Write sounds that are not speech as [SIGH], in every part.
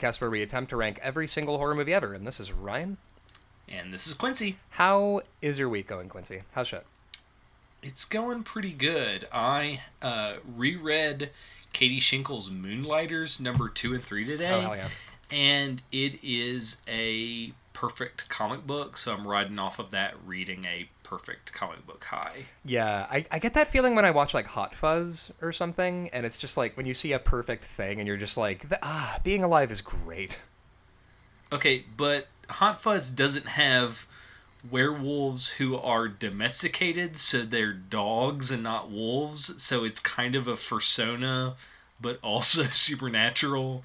podcast where we attempt to rank every single horror movie ever. And this is Ryan. And this is Quincy. How is your week going, Quincy? How's shit? It's going pretty good. I uh, reread Katie Shinkle's Moonlighters number two and three today. Oh, hell yeah. And it is a perfect comic book, so I'm riding off of that, reading a perfect comic book high. Yeah, I, I get that feeling when I watch like Hot Fuzz or something, and it's just like when you see a perfect thing and you're just like, ah, being alive is great. Okay, but Hot Fuzz doesn't have werewolves who are domesticated, so they're dogs and not wolves, so it's kind of a fursona, but [LAUGHS] also supernatural.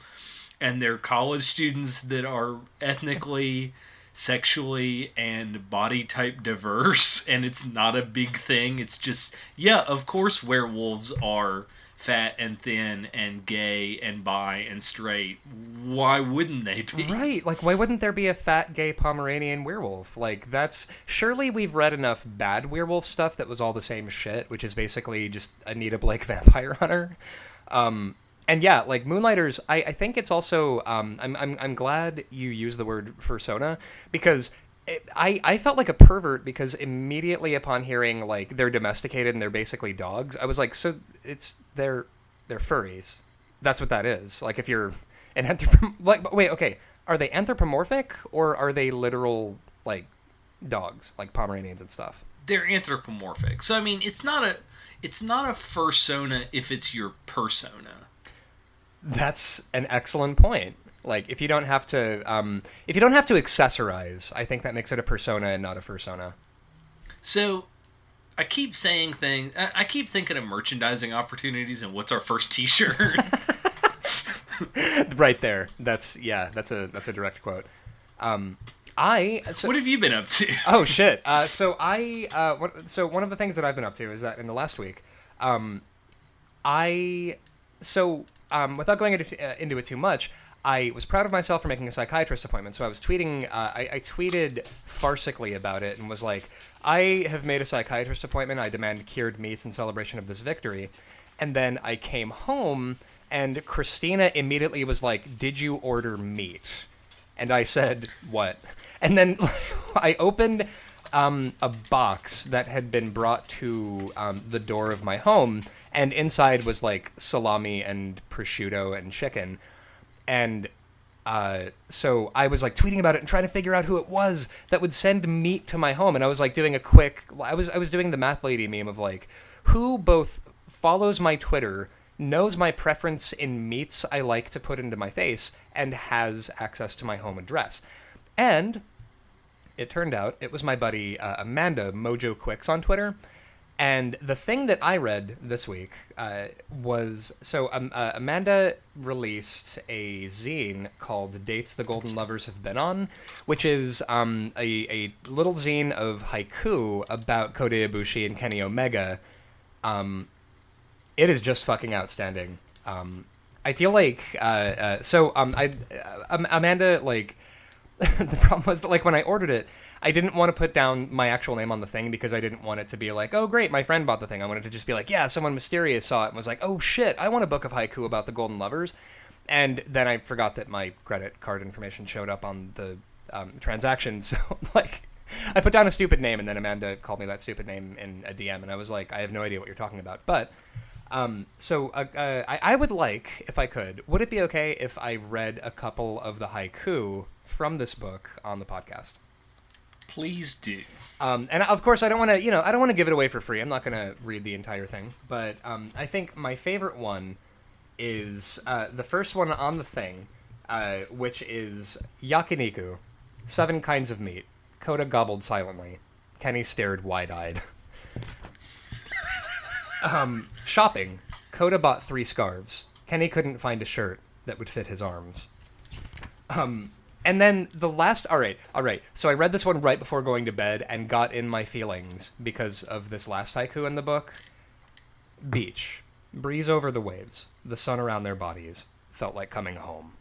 And they're college students that are ethnically sexually and body type diverse [LAUGHS] and it's not a big thing. It's just yeah of course werewolves are fat and thin and gay and bi and straight. Why wouldn't they be? Right like why wouldn't there be a fat gay pomeranian werewolf? Like that's surely we've read enough bad werewolf stuff that was all the same shit which is basically just anita blake [LAUGHS] vampire hunter. Um and yeah, like Moonlighters, I, I think it's also um, I'm, I'm I'm glad you used the word fursona because it, I I felt like a pervert because immediately upon hearing like they're domesticated and they're basically dogs, I was like, so it's they're they're furries. That's what that is. Like if you're an anthrop like wait okay, are they anthropomorphic or are they literal like dogs like Pomeranians and stuff? They're anthropomorphic. So I mean, it's not a it's not a fursona if it's your persona that's an excellent point. Like if you don't have to, um, if you don't have to accessorize, I think that makes it a persona and not a fursona. So, I keep saying things. I keep thinking of merchandising opportunities and what's our first T-shirt. [LAUGHS] right there. That's yeah. That's a that's a direct quote. Um, I. So, what have you been up to? [LAUGHS] oh shit. Uh, so I. Uh, what, so one of the things that I've been up to is that in the last week, um, I. So um, without going into, uh, into it too much, I was proud of myself for making a psychiatrist appointment. So I was tweeting, uh, I, I, tweeted farcically about it and was like, I have made a psychiatrist appointment. I demand cured meats in celebration of this victory. And then I came home and Christina immediately was like, Did you order meat? And I said, What? And then [LAUGHS] I opened um, a box that had been brought to um, the door of my home and inside was like salami and prosciutto and chicken and uh, so I was like tweeting about it and trying to figure out who it was that would send meat to my home, and I was like doing a quick. I was I was doing the math lady meme of like who both follows my Twitter, knows my preference in meats I like to put into my face, and has access to my home address. And it turned out it was my buddy uh, Amanda Mojo Quix on Twitter, and the thing that I read this week uh, was so um, uh, Amanda released a zine called Dates the Golden Lovers Have Been On, which is um, a, a little zine of haiku about Kota Ibushi and Kenny Omega. Um, it is just fucking outstanding. Um, I feel like uh, uh so um, I uh, Amanda like [LAUGHS] the problem was that like when I ordered it I didn't want to put down my actual name on the thing because I didn't want it to be like, oh great, my friend bought the thing. I wanted to just be like, yeah, someone mysterious saw it and was like, oh shit, I want a book of haiku about the Golden Lovers. And then I forgot that my credit card information showed up on the um, transaction. [LAUGHS] So like, I put down a stupid name, and then Amanda called me that stupid name in a DM, and I was like, I have no idea what you're talking about. But um, so uh, uh, I, I would like, if I could, would it be okay if I read a couple of the haiku from this book on the podcast? Please do. Um, and of course, I don't want to, you know, I don't want to give it away for free. I'm not going to read the entire thing, but um, I think my favorite one is uh, the first one on the thing, uh, which is yakiniku, seven kinds of meat. Kota gobbled silently. Kenny stared wide-eyed. [LAUGHS] um, shopping. Kota bought three scarves. Kenny couldn't find a shirt that would fit his arms. Um, and then the last, all right, all right. So I read this one right before going to bed and got in my feelings because of this last haiku in the book. Beach, breeze over the waves, the sun around their bodies, felt like coming home.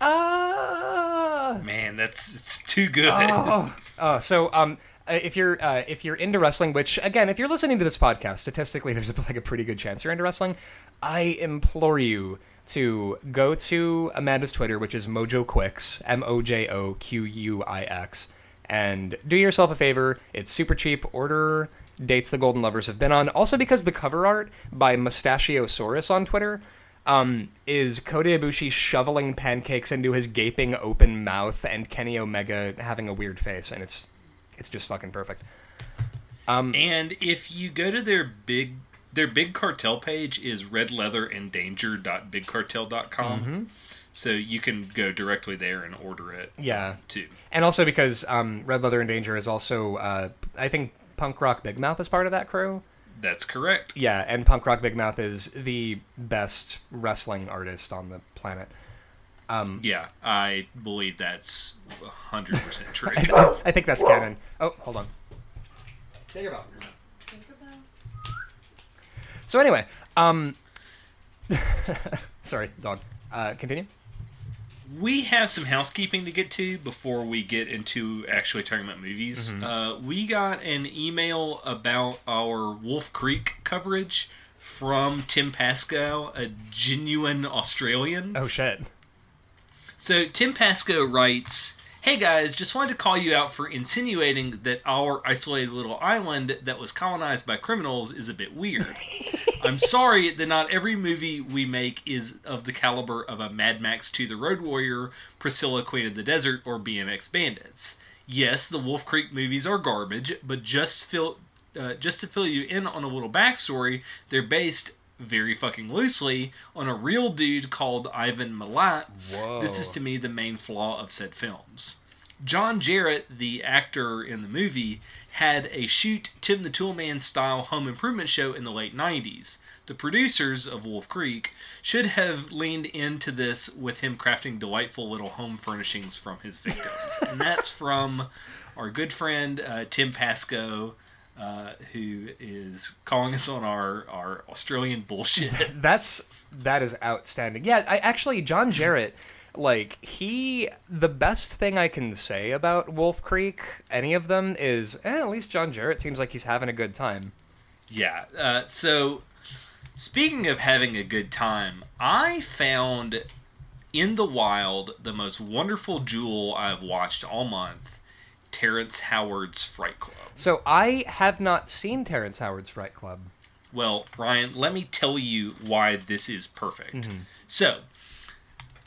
Ah, man, that's it's too good. Oh, oh [LAUGHS] so um, if you're uh, if you're into wrestling, which again, if you're listening to this podcast, statistically, [LAUGHS] there's like a pretty good chance you're into wrestling. I implore you to go to Amanda's Twitter, which is Mojo Quix, M O J O Q U I X, and do yourself a favor. It's super cheap. Order dates the Golden Lovers have been on. Also, because the cover art by Mustachiosaurus on Twitter um, is Kota Ibushi shoveling pancakes into his gaping open mouth, and Kenny Omega having a weird face, and it's it's just fucking perfect. Um, And if you go to their big their big cartel page is redleatherendanger.bigcartel.com. Mm-hmm. So you can go directly there and order it Yeah, too. and also because um, Red Leather and Danger is also, uh, I think Punk Rock Big Mouth is part of that crew. That's correct. Yeah, and Punk Rock Big Mouth is the best wrestling artist on the planet. Yeah, I believe that's 100% true. [LAUGHS] I, I think that's canon. Oh, hold on. Take your. So anyway, um, [LAUGHS] sorry, dog. Uh, continue. we have some housekeeping to get to before we get into actually talking about movies. Mm-hmm. Uh, we got an email about our Wolf Creek coverage from Tim Pascoe, a genuine Australian. Oh shit. So Tim Pascoe writes, "Hey guys, just wanted to call you out for insinuating that our isolated little island that was colonized by criminals is a bit weird. [LAUGHS] I'm sorry that not every movie we make is of the caliber of a Mad Max to The Road Warrior, Priscilla Queen of the Desert, or BMX Bandits. Yes, the Wolf Creek movies are garbage, but just fill uh, just to fill you in on a little backstory, they're based very fucking loosely on a real dude called Ivan Milat. Whoa. This is to me the main flaw of said films. John Jarratt, the actor in the movie, had a shoot Tim the Toolman style home improvement show in the late 90s. The producers of Wolf Creek should have leaned into this with him crafting delightful little home furnishings from his victims. and that's from our good friend uh, Tim Pascoe, uh, who is calling us on our, our Australian bullshit. [LAUGHS] That's that is outstanding. Yeah, I actually John Jarratt, like he, the best thing I can say about Wolf Creek, any of them is eh, at least John Jarratt seems like he's having a good time. Yeah. Uh, so, speaking of having a good time, I found in the wild the most wonderful jewel I've watched all month Terrence Howard's Fright Club. So I have not seen Terrence Howard's Fright Club. Well, Ryan, let me tell you why this is perfect. So,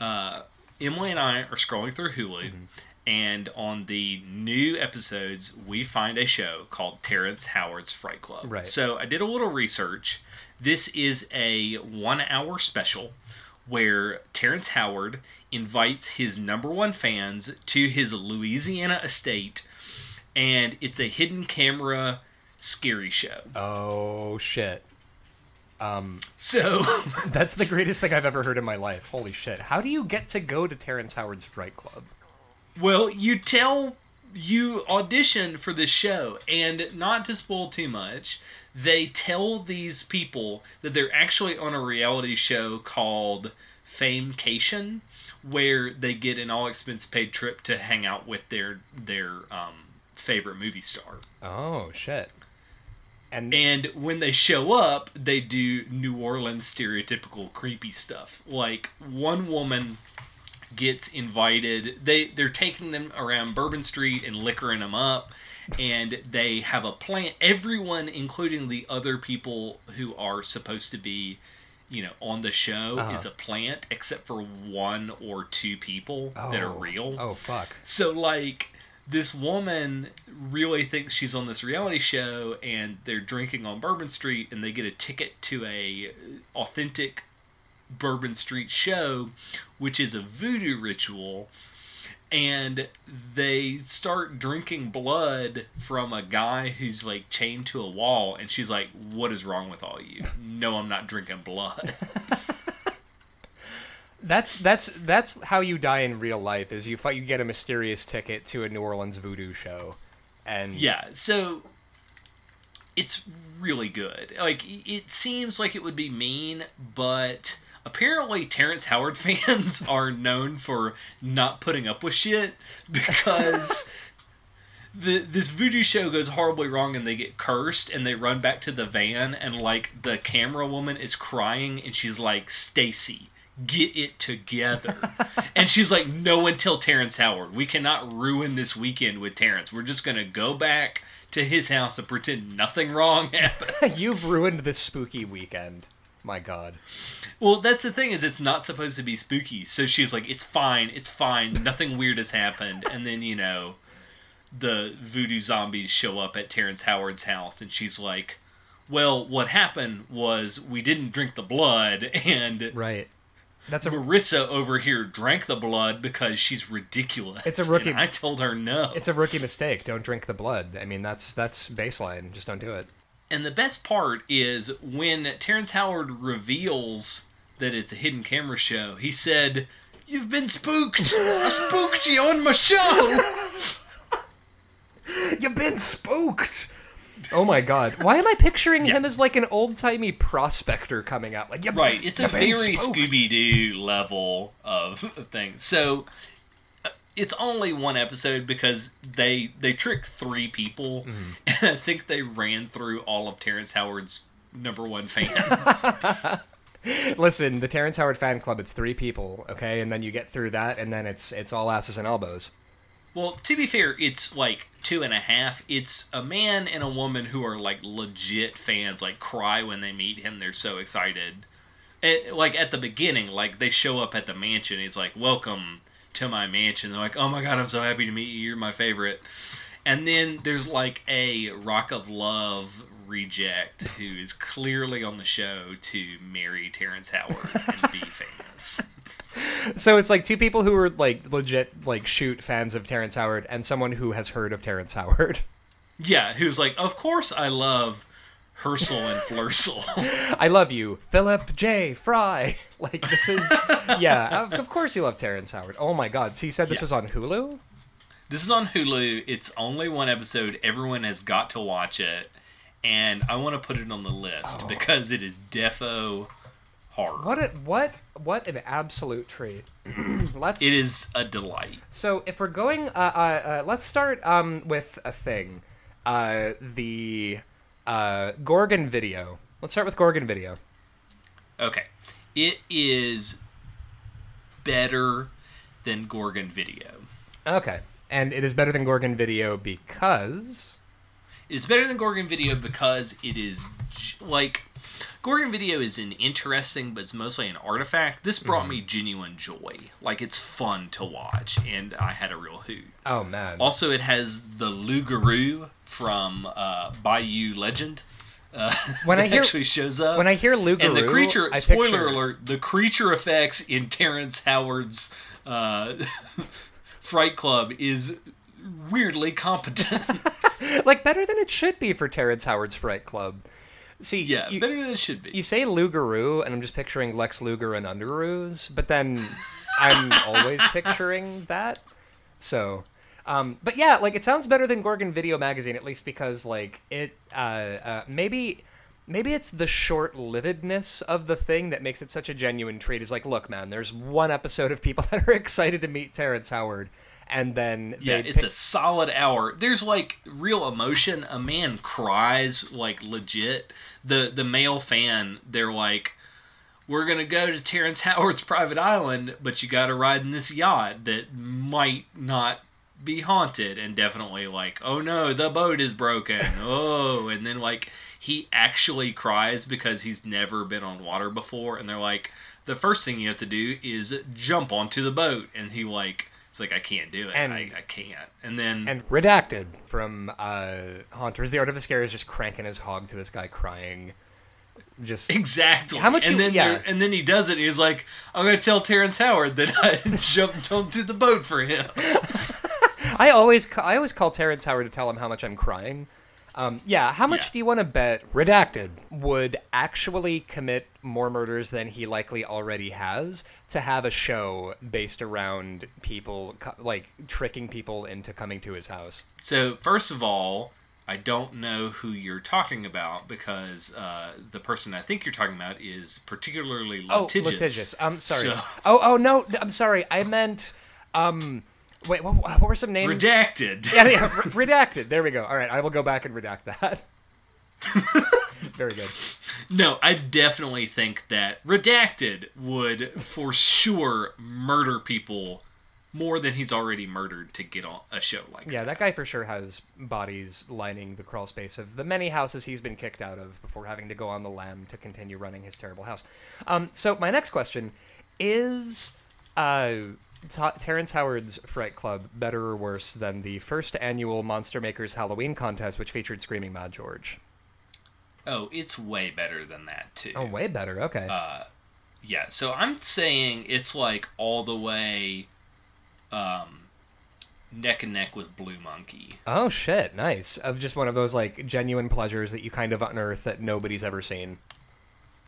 uh, Emily and I are scrolling through Hulu, and on the new episodes, we find a show called Terrence Howard's Fright Club. Right. So, I did a little research. This is a one hour special where Terrence Howard invites his number one fans to his Louisiana estate, and it's a hidden camera scary show. Oh shit. Um, so. [LAUGHS] That's the greatest thing I've ever heard in my life. Holy shit. How do you get to go to Terrence Howard's Fright Club? Well, you tell you audition for this show, and not to spoil too much, they tell these people that they're actually on a reality show called Famecation, where they get an all expense paid trip to hang out with their their um, favorite movie star. Oh shit. And, And when they show up, they do New Orleans stereotypical creepy stuff. Like one woman gets invited. They they're taking them around Bourbon Street and liquoring them up, and they have a plant. Everyone, including the other people who are supposed to be, you know, on the show, Uh-huh. is a plant, except for one or two people that are Oh. real. Oh fuck. So like this woman really thinks she's on this reality show and they're drinking on Bourbon Street and they get a ticket to a authentic Bourbon Street show which is a voodoo ritual and they start drinking blood from a guy who's like chained to a wall and she's like what is wrong with all you no i'm not drinking blood [LAUGHS] That's that's that's how you die in real life. Is you fight, you get a mysterious ticket to a New Orleans voodoo show, and Yeah, so it's really good. Like it seems like it would be mean, but apparently Terrence Howard [LAUGHS] fans are known for not putting up with shit because [LAUGHS] the this voodoo show goes horribly wrong and they get cursed and they run back to the van and like the camera woman is crying and she's like Stacy get it together. [LAUGHS] and she's like, no until Terrence Howard. We cannot ruin this weekend with Terrence. We're just gonna go back to his house and pretend nothing wrong happened. You've ruined this spooky weekend. My God. well, that's the thing is, it's not supposed to be spooky. So she's like, it's fine, it's fine, nothing weird has happened. And then you know, the voodoo zombies show up at Terrence Howard's house, and she's like, well, what happened was we didn't drink the blood, and Right. That's a Marissa over here drank the blood because she's ridiculous. It's a rookie- And I told her no. it's a rookie mistake. Don't drink the blood. I mean, that's that's baseline. Just don't do it. And the best part is when Terrence Howard reveals that it's a hidden camera show. He said, "You've been spooked. I spooked you on my show." [LAUGHS] You've been spooked. Oh my god. Why am I picturing him as like an old timey prospector coming out? Like, "You- Right. It's a very spooked." Scooby Doo level of thing. So it's only one episode because they they trick three people, Mm-hmm. and I think they ran through all of Terrence Howard's number one fans. [LAUGHS] Listen, the Terrence Howard fan club, it's three people, okay? And then you get through that, and then it's it's all asses and elbows. Well, to be fair, it's like two and a half. It's a man and a woman who are like legit fans, like cry when they meet him. They're so excited. And, like at the beginning, like they show up at the mansion. He's like, "Welcome to my mansion." They're like, "Oh my god, I'm so happy to meet you. You're my favorite." And then there's like a Rock of Love reject who is clearly on the show to marry Terrence Howard and be [LAUGHS] famous. So it's like two people who are like legit like shoot fans of Terrence Howard and someone who has heard of Terrence Howard. Yeah, who's like, "Of course I love." Hersel and Flursel. [LAUGHS] I love you, Philip J. Fry. [LAUGHS] Like this is yeah, of, of course you love Terrence Howard. Oh my god. So you said this Yeah. was on Hulu? This is on Hulu. It's only one episode. Everyone has got to watch it, and I want to put it on the list Oh. because it is defo horror. What a what what an absolute treat. [CLEARS THROAT] let's It is a delight. So if we're going, uh, uh, uh, let's start um, with a thing, uh, the uh, Gorgon video. Let's start with Gorgon video. Okay, it is better than Gorgon Video. Okay, and it is better than Gorgon video because It's better than Gorgon Video because it is j- like Gorgon Video is an interesting, but it's mostly an artifact. This brought me genuine joy. Like it's fun to watch, and I had a real hoot. oh man, Also, it has the Lugaroo from uh, Bayou Legend. Uh, [LAUGHS] When I hear- actually shows up, when I hear Lugaroo, and the creature. I spoiler picture- alert: the creature effects in Terrence Howard's uh, [LAUGHS] Fright Club is weirdly competent. [LAUGHS] like better than it should be for Terrence Howard's Fright Club. See, yeah, you, better than it should be. you say Lugaroo, and I'm just picturing Lex Luger and Underoos, but then I'm always [LAUGHS] picturing that. So, um, but yeah, like it sounds better than Gorgon Video Magazine, at least because like it, uh, uh, maybe, maybe it's the short-livedness of the thing that makes it such a genuine treat. Is like, look, man, there's one episode of people [LAUGHS] that are excited to meet Terrence Howard, and then Yeah, it's pick- a solid hour. There's like real emotion. A man cries like legit. The the male fan, they're like, "We're gonna go to Terrence [LAUGHS] Howard's private island, but you got to ride in this yacht that might not be haunted." And definitely like, "Oh no, the boat is broken." [LAUGHS] oh, and then like he actually cries because he's never been on water before, and they're like, "The first thing you have to do is jump onto the boat," and he like. It's like I can't do it. And- I, I can't. And then and redacted from uh, Haunters. The Art of the Scare is just cranking his hog to this guy crying. Just exactly. How much And you- then yeah. there- and then he does it. He's like, "I'm gonna tell Terrence Howard that I [LAUGHS] jumped onto the boat for him." [LAUGHS] I always I always call Terrence Howard to tell him how much I'm crying. Um, yeah, how much Yeah. do you want to bet Redacted would actually commit more murders than he likely already has to have a show based around people like tricking people into coming to his house? So first of all, I don't know who you're talking about because uh, the person I think you're talking about is particularly litigious. Oh, litigious. I'm sorry. So- Oh, oh no, I'm sorry. I meant um wait, what, what were some names? Redacted. yeah, yeah, re- redacted. There we go. All right, I will go back and redact that. [LAUGHS] Very good. No, I definitely think that Redacted would for sure murder people more than he's already murdered to get on a show like Yeah, that guy for sure has bodies lining the crawl space of the many houses he's been kicked out of before having to go on the lam to continue running his terrible house. Um, so my next question is: uh, Ta Terrence Howard's Fright Club better or worse than the first annual Monster Makers Halloween contest, which featured Screaming Mad George? Oh, it's way better than that too. Oh, way better. Okay. Uh, yeah, so I'm saying it's like all the way um, neck and neck with Blue Monkey. oh shit, nice. Of just one of those like genuine pleasures that you kind of unearth that nobody's ever seen.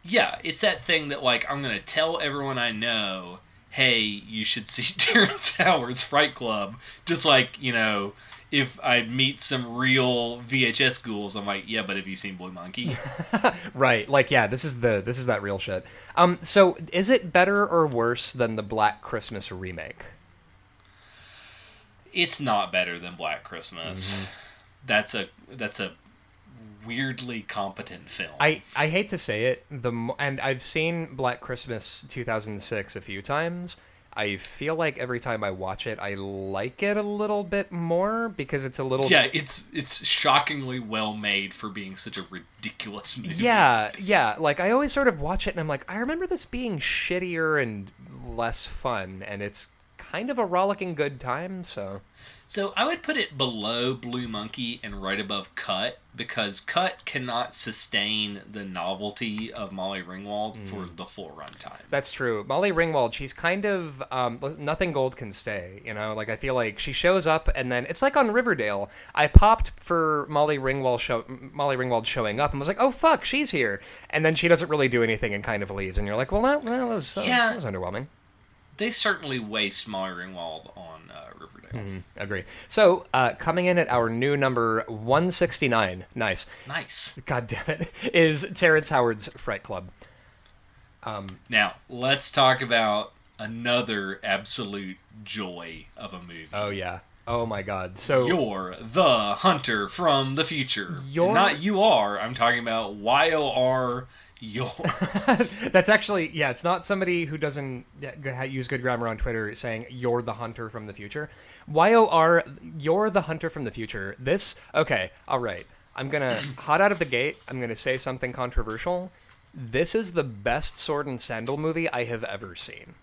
Yeah, it's that thing that like I'm gonna tell everyone I know, hey, you should see [LAUGHS] Terrence Howard's Fright Club. Just like you know, if I meet some real VHS ghouls, I'm like, yeah, but have you seen Blue Monkey? [LAUGHS] Right. Like yeah, this is the this is that real shit. Um so is it better or worse than the Black Christmas remake? it's not better than Black Christmas. That's a that's a weirdly competent film. I I hate to say it, the and I've seen Black Christmas 2006 a few times. I feel like every time I watch it, I like it a little bit more because it's a little yeah, it's it's shockingly well made for being such a ridiculous [LAUGHS] movie. Yeah, yeah. Like I always sort of watch it and I'm like, I remember this being shittier and less fun, and it's kind of a rollicking good time. So So I would put it below Blue Monkey and right above Cut because Cut cannot sustain the novelty of Molly Ringwald for the full runtime. that's true. Molly Ringwald, she's kind of um, nothing gold can stay. You know, like I feel like she shows up and then it's like on Riverdale. I popped for Molly Ringwald show Molly Ringwald showing up and was like, oh fuck, she's here, and then she doesn't really do anything and kind of leaves, and you're like, well, that, well, that was uh, Yeah. that was underwhelming. They certainly waste Molly Ringwald on uh, Riverdale. [LAUGHS] Agree. So, uh, coming in at our new number 169, nice. Nice. God damn it, [LAUGHS] is Terrence Howard's Fright Club. Now let's talk about another absolute joy of a movie. Oh yeah. Oh my God. So You're the hunter from the future. You're- Not you are. I'm talking about Y O R. Your. [LAUGHS] that's actually yeah. It's not somebody who doesn't use good grammar on Twitter saying you're the hunter from the future. Y O R. You're the hunter from the future. This okay. All right. I'm gonna [CLEARS THROAT] hot out of the gate. I'm gonna say something controversial. This is the best sword and sandal movie I have ever seen.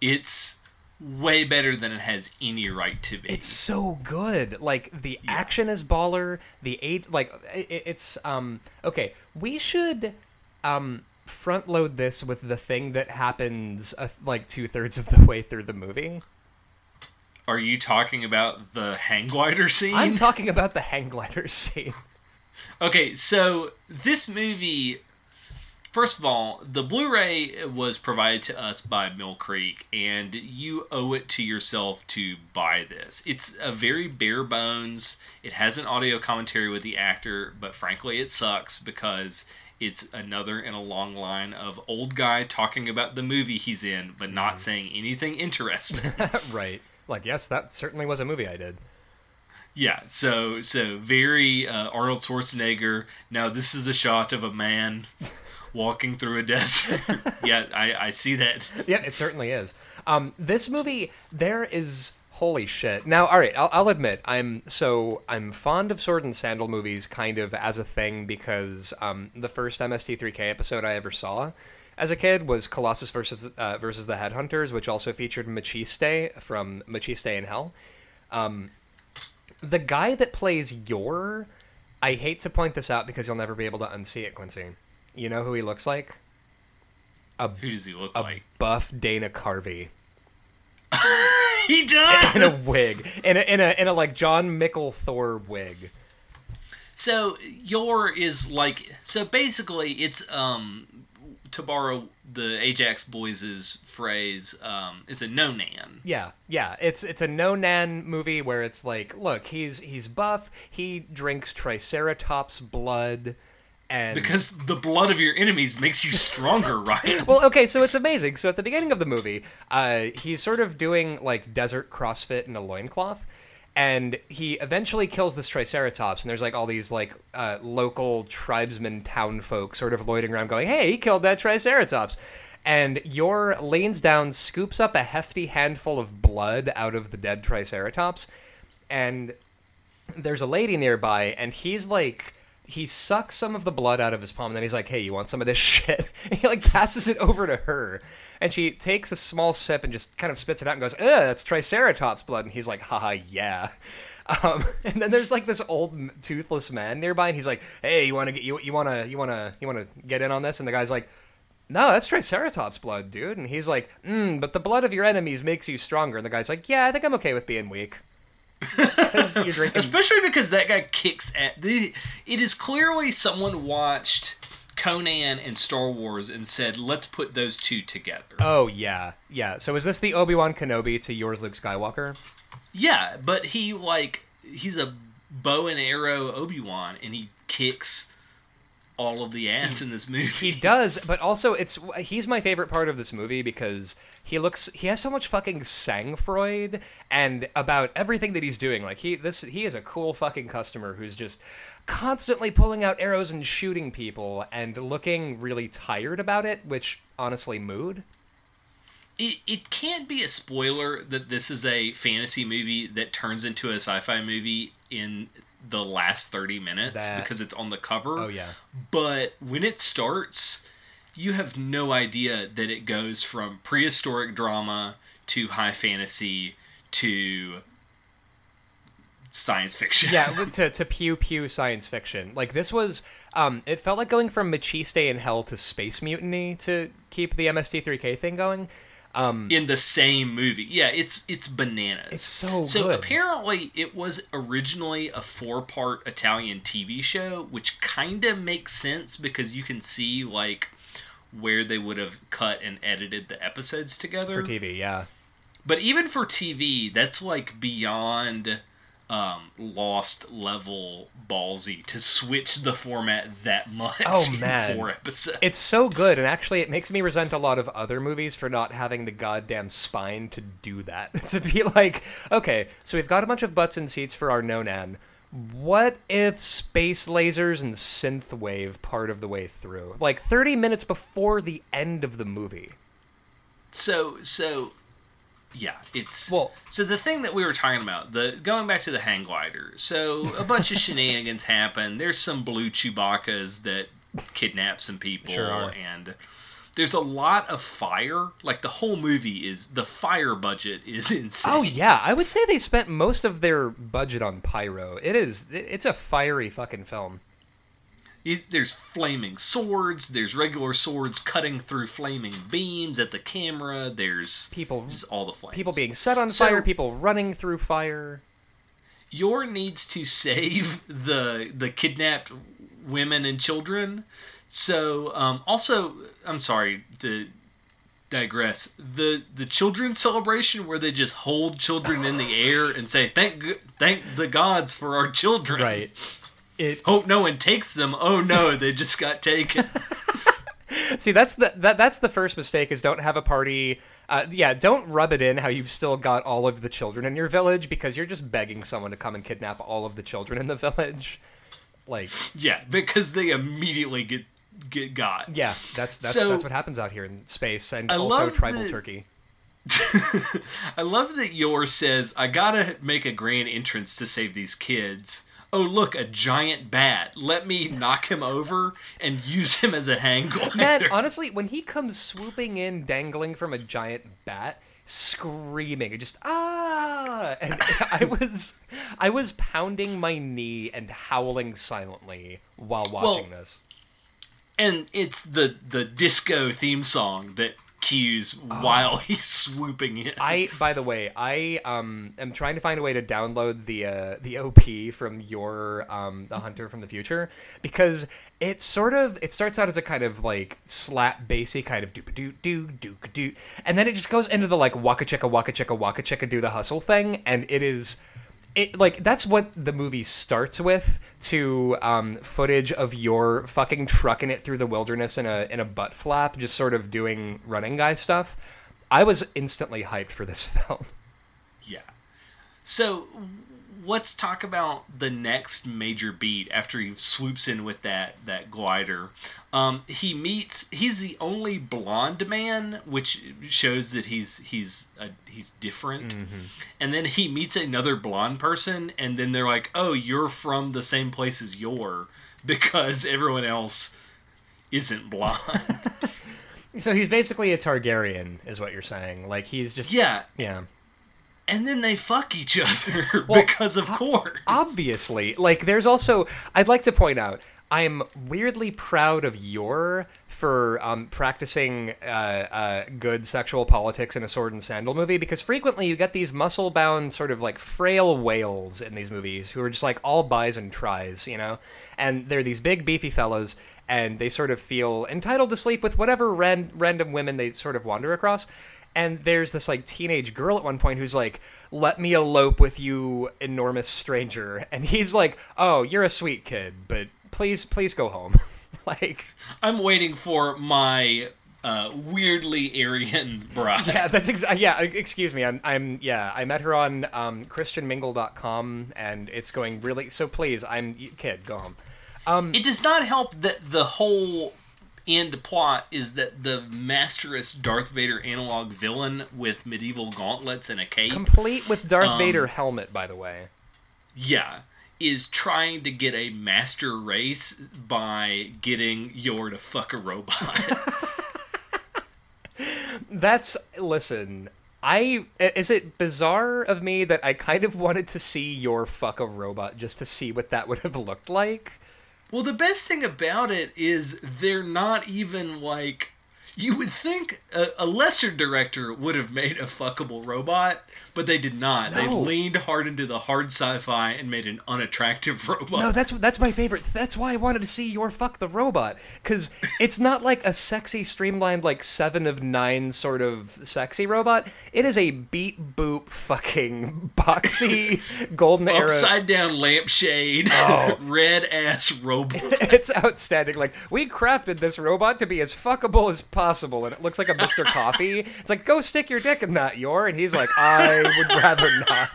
It's way better than it has any right to be. It's so good. Like the action is baller. The eight like i i- it's um okay. We should um front load this with the thing that happens uh, like two thirds of the way through the movie. Are you talking about the hang glider scene? I'm talking about the hang glider [LAUGHS] scene. Okay, so this movie, first of all, the Blu-ray was provided to us by Mill Creek, and you owe it to yourself to buy this. It's a very bare bones. It has an audio commentary with the actor, but frankly, it sucks because it's another in a long line of old guy talking about the movie he's in, but not mm-hmm. saying anything interesting. [LAUGHS] right. Like yes, that certainly was a movie I did. Yeah, so so very uh, Arnold Schwarzenegger. Now this is a shot of a man [LAUGHS] walking through a desert. [LAUGHS] yeah, I, I see that. yeah, it certainly is. Um, this movie, there is holy shit. Now, all right, I'll, I'll admit, I'm so I'm fond of sword and sandal movies, kind of as a thing, because um, the first MST3K episode I ever saw as a kid was Colossus versus uh, versus the Headhunters, which also featured Maciste from Maciste in Hell. Um, the guy that plays Yor, I hate to point this out because you'll never be able to unsee it, Quincy. You know who he looks like? Who does he look a like? buff Dana Carvey [LAUGHS] He does. in a wig, in a in a in a like Jon Mikl Thor wig. So Yor is like so basically it's um to borrow the Ajax boys' phrase, um, it's a no nan. Yeah, yeah. It's it's a no nan movie where it's like, look, he's he's buff. He drinks Triceratops blood, and Because the blood of your enemies makes you stronger, [LAUGHS] right? well, okay, so it's amazing. So at the beginning of the movie, uh, he's sort of doing like desert CrossFit in a loincloth. And he eventually kills this triceratops and there's like all these like uh, local tribesmen town folk sort of loitering around going hey he killed that triceratops. And Yor leans down scoops up a hefty handful of blood out of the dead triceratops and there's a lady nearby and he's like he sucks some of the blood out of his palm and then he's like hey you want some of this [LAUGHS] shit? And he like passes it over to her and she takes a small sip and just kind of spits it out and goes ugh that's triceratops blood and he's like haha yeah [LAUGHS] um, and then there's like this old toothless man nearby and he's like hey you want to get you, you want to you want to you want to get in on this and the guy's like no, that's Triceratops blood, dude. And he's like, mm, but the blood of your enemies makes you stronger. And the guy's like, yeah, I think I'm okay with being weak." [LAUGHS] you're drinking Especially because that guy kicks at the. It is clearly someone watched Conan and Star Wars and said, "Let's put those two together." Oh yeah, yeah. So is this the Obi Wan Kenobi to Yor's, Luke Skywalker? Yeah, but he like he's a bow and arrow Obi Wan, and he kicks all of the ass in this movie. He does, but also it's he's my favorite part of this movie because he looks he has so much fucking sang-froid and about everything that he's doing. Like he this he is a cool fucking customer who's just constantly pulling out arrows and shooting people and looking really tired about it, which honestly mood. it, it can't be a spoiler that this is a fantasy movie that turns into a sci-fi movie in the last 30 minutes That- because it's on the cover. Oh yeah. But when it starts, you have no idea that it goes from prehistoric drama to high fantasy to science fiction. yeah, [LAUGHS] to to pew pew science fiction. Like this was, um, it felt like going from Maciste in Hell to Space Mutiny to keep the MST3K thing going. Um, in the same movie. Yeah, it's it's bananas. It's so So good. apparently it was originally a four-part Italian TV show, which kind of makes sense because you can see like where they would have cut and edited the episodes together. for TV, yeah. But even for TV, that's like beyond um, lost level ballsy to switch the format that [LAUGHS] much. Oh, man. four episodes. It's so good, and actually, it makes me resent a lot of other movies for not having the goddamn spine to do that. [LAUGHS] to be like, okay, so we've got a bunch of butts and seats for our Nonan. What if space lasers and synthwave part of the way through? Like 30 minutes before the end of the movie. So so yeah, it's Well- So the thing that we were talking about, the going back to the hang glider. So a bunch of [LAUGHS] shenanigans happen. There's some blue Chewbacca's that kidnap some people, Sure and there's a lot of fire. Like the whole movie is the fire budget is [LAUGHS] insane. Oh yeah, I would say they spent most of their budget on pyro. It is it's a fiery fucking film. There's flaming swords. There's regular swords cutting through flaming beams at the camera. There's People just all the flames. people being set on So- fire, people running through fire. Yor needs to save the the kidnapped women and children. So, um, also, I'm sorry to digress. The the children's celebration where they just hold children in the air and say thank thank the gods for our children. Right. It Hope no one takes them. Oh no, [LAUGHS] they just got taken. [LAUGHS] See, that's the that that's the first mistake is don't have a party. Uh, yeah, don't rub it in how you've still got all of the children in your village because you're just begging someone to come and kidnap all of the children in the village. Like, yeah, because they immediately get get got. yeah, that's that's So- that's what happens out here in space and I also tribal the- Turkey. [LAUGHS] I love that Yor says, I gotta make a grand entrance to save these kids. Oh, look, a giant bat. Let me knock him over and use him as a hang glider. Man, [LAUGHS] honestly, when he comes swooping in, dangling from a giant bat, screaming, just ah, [LAUGHS] and I was, I was pounding my knee and howling silently while watching this. and it's the, the disco theme song that cues while [LAUGHS] he's swooping in. I, by the way, I um am trying to find a way to download the uh, the OP from Yor um the Hunter from the Future because it sort of it starts out as a kind of like slap bassy kind of doop doo doo doo doo, and then it just goes into the like waka chicka waka chicka waka chicka do the hustle thing, and it is. It, like that's what the movie starts with to um, footage of Yor fucking trucking it through the wilderness in a in a butt flap, just sort of doing running guy stuff. I was instantly hyped for this [LAUGHS] film. Yeah. So let's talk about the next major beat after he swoops in with that that glider. Um, he meets. He's the only blonde man, which shows that he's he's he's different. And then he meets another blonde person, and then they're like, "Oh, you're from the same place as Yor," [LAUGHS] because everyone else isn't blonde. [LAUGHS] So he's basically a Targaryen, is what you're saying. Like he's just yeah, yeah. And then they fuck each other [LAUGHS] Well, because of course. Obviously, like there's also I'd like to point out I'm weirdly proud of Yor for um, practicing uh, uh, good sexual politics in a sword and sandal movie because frequently you get these muscle bound sort of like frail whales in these movies who are just like all buys and tries, you know, and they're these big beefy fellas and they sort of feel entitled to sleep with whatever ran- random women they sort of wander across. And there's this like teenage girl at one point who's like, "Let me elope with you, enormous stranger," and he's like, "Oh, you're a sweet kid, but please, please go home." [LAUGHS] like, I'm waiting for my uh, weirdly Aryan [LAUGHS] bride. yeah, that's exa- yeah. Excuse me, I'm, I'm yeah. I met her on um, ChristianMingle.com, and it's going really. So please, I'm kid, go home. It does not help that the whole end plot is that the masterous Darth Vader analog villain with medieval gauntlets and a cape, Complete with Darth Um, Vader helmet, by the way. yeah, is trying to get a master race by getting Yor to fuck a robot. [LAUGHS] That's listen. I is it bizarre of me that I kind of wanted to see Yor fuck a robot just to see what that would have looked like. Well, the best thing about it is they're not even like. You would think a, a lesser director would have made a fuckable robot, but they did not. They leaned hard into the hard sci-fi and made an unattractive [LAUGHS] robot. No, that's that's my favorite. That's why I wanted to see Yor fuck the robot because it's not like a sexy, streamlined like seven of nine sort of sexy robot. It is a beat boop fucking [LAUGHS] boxy [LAUGHS] golden era. upside down lampshade, Oh. red ass robot. It's outstanding. Like we crafted this robot to be as fuckable as possible, and it looks like a Mr. Coffee. It's like go stick your dick in that, Yor, and he's like, I would rather [LAUGHS] not.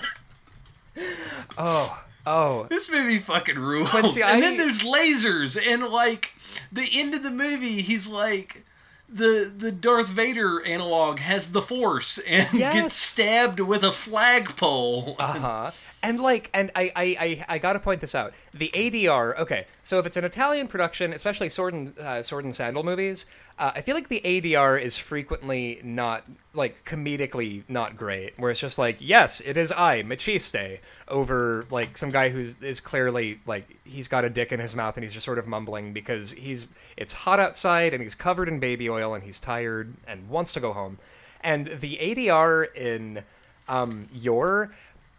Oh, oh, This movie fucking rules. But see, and I- then there's lasers, and like the end of the movie, he's like. The the Darth Vader analog has the Force and [LAUGHS] Yes. gets stabbed with a flagpole. uh huh. [LAUGHS] And like, and I, I, I, I gotta point this out. The ADR. Okay, so if it's an Italian production, especially sword and uh, sword and sandal movies, uh, I feel like the ADR is frequently not like comedically not great. Where it's just like, yes, it is I, Maciste, over like some guy who is clearly like he's got a dick in his mouth and he's just sort of mumbling because he's it's hot outside and he's covered in baby oil and he's tired and wants to go home. And the ADR in um, Yor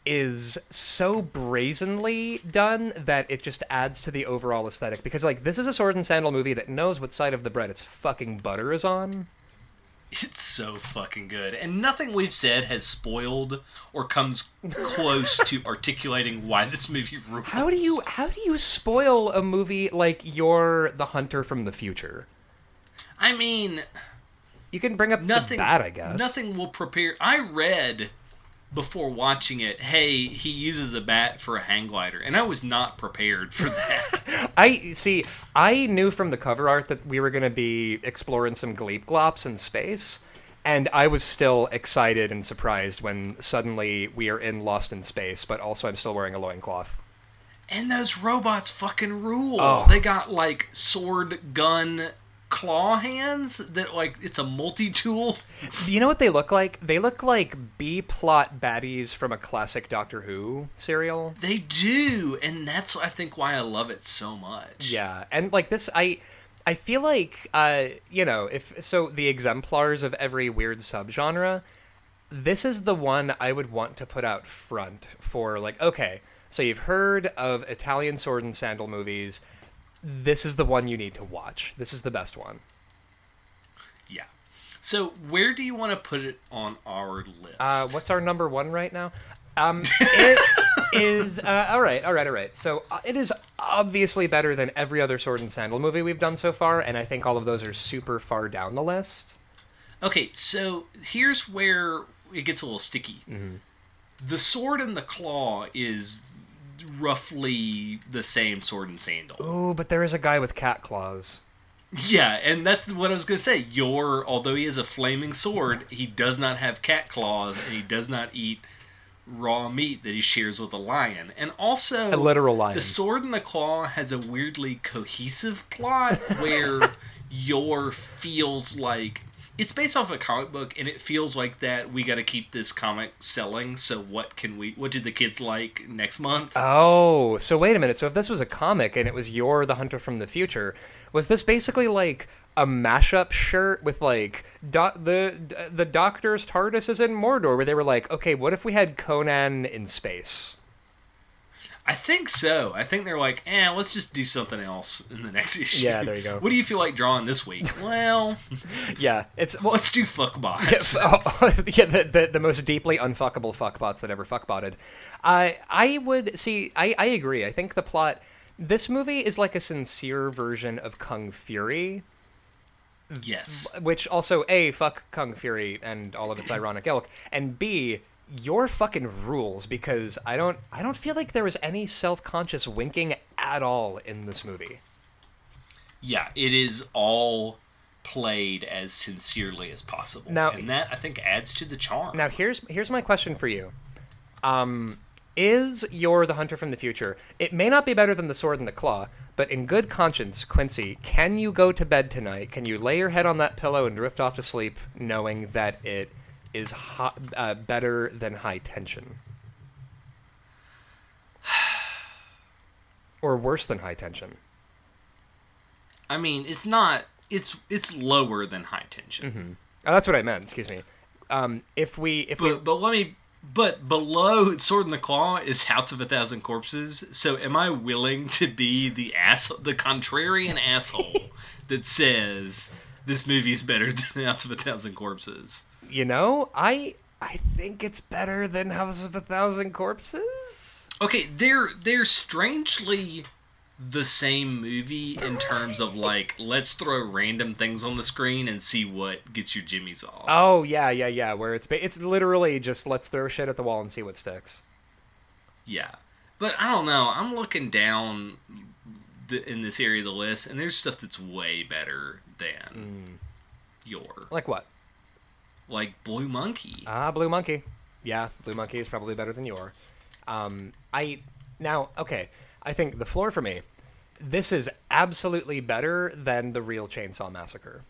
is so brazenly done that it just adds to the overall aesthetic because like this is a sword and sandal movie that knows what side of the bread its fucking butter is on. It's so fucking good. And nothing we've said has spoiled or comes close to [LAUGHS] articulating why this movie rules. How do you how do you spoil a movie like you're the hunter from the future? I mean, You can bring up nothing bad, I guess. Nothing will prepare. I read before watching it, hey, he uses a bat for a hang glider, and I was not prepared for that. [LAUGHS] I see. I knew from the cover art that we were going to be exploring some gleep glops in space, and I was still excited and surprised when suddenly we are in Lost in Space, but also I'm still wearing a loincloth. and those robots fucking rule. Oh. They got like sword, gun, claw hands that like it's a multi-tool. You know what they look like? They look like B plot baddies from a classic Doctor Who serial. They do, and that's I think why I love it so much. Yeah, and like this, I, I feel like, uh, you know, if so, the exemplars of every weird subgenre, this is the one I would want to put out front for. Like, okay, so you've heard of Italian sword and sandal movies. This is the one you need to watch. This is the best one. Yeah. So where do you want to put it on our list? Uh, what's our number one right now? Um, it [LAUGHS] is uh, all right, all right, all right. So uh, it is obviously better than every other sword and sandal movie we've done so far, and I think all of those are super far down the list. Okay, so here's where it gets a little sticky. Mm-hmm. The sword and the claw is roughly the same sword and sandal. Oh, but there is a guy with cat claws. Yeah, and that's what I was gonna say. Yor although he has a flaming sword, he does not have cat claws, and he does not eat raw meat that he shares with a lion. And also, A literal lion. the sword and the claw has a weirdly cohesive plot where [LAUGHS] Yor feels like it's based off a comic book and it feels like that we got to keep this comic selling so what can we what do the kids like next month Oh, so wait a minute. So if this was a comic and it was Yor the Hunter from the Future, was this basically like a mashup shirt with like do- the the Doctor's TARDIS is in Mordor, where they were like, okay, what if we had Conan in space? I think so i think they're like eh let's just do something else in the next [LAUGHS] issue Yeah, there you go. what do you feel like drawing this week [LAUGHS] well Yeah, it's well, [LAUGHS] let's do fuckbots Yes, oh, yeah, the, the, the most deeply unfuckable fuckbots that ever fuckbotted. I I would see. I, I agree. I think the plot. This movie is like a sincere version of Kung Fury, yes which also a fuck Kung Fury and all of its ironic ilk, and b your fucking rules because I don't I don't feel like there was any self conscious winking at all in this movie. yeah it is all played as sincerely as possible Now- and that i think adds to the charm Now here's here's my question for you. Um is Yor the Hunter from the Future? It may not be better than the Sword and the Claw, but in good conscience, Quincy, can you go to bed tonight? Can you lay your head on that pillow and drift off to sleep, knowing that it is uh, better than High Tension, [SIGHS] or worse than High Tension? i mean it's not it's it's lower than high tension Mm-hmm. Oh, that's what I meant. Excuse me. Um, if we if we But but let me. But below Sword in the Claw is House of a Thousand Corpses. So am I willing to be the ass, the contrarian [LAUGHS] asshole that says this movie is better than House of a Thousand Corpses? You know, I I think it's better than House of a Thousand Corpses. Okay, they're they're strangely the same movie in terms of like let's throw random things on the screen and see what gets Yor jimmies off. Oh yeah, yeah, yeah. Where it's it's literally just let's throw shit at the wall and see what sticks. Yeah, but I don't know. I'm looking down the, in this area of the list, and there's stuff that's way better than mm. your Like what? Like Blue Monkey. Ah, Blue Monkey. Yeah, Blue Monkey is probably better than Yor. Um, I now okay. I think the floor for me. This is absolutely better than the real Chainsaw Massacre.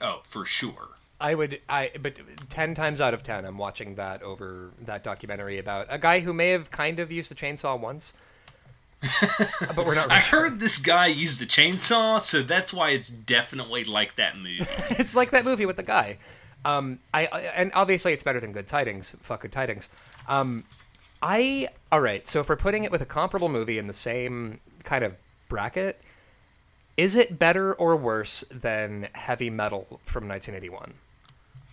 oh, for sure. I would I but 10 times out of 10 I'm watching that over that documentary about a guy who may have kind of used a chainsaw once. [LAUGHS] but we're not I really sure. heard this guy used the chainsaw, so that's why it's definitely like that movie. [LAUGHS] it's like that movie with the guy. Um, I, I and obviously it's better than Good Tidings. Fuck Good Tidings. Um, I all right. So if we're putting it with a comparable movie in the same kind of bracket, is it better or worse than Heavy Metal from 1981?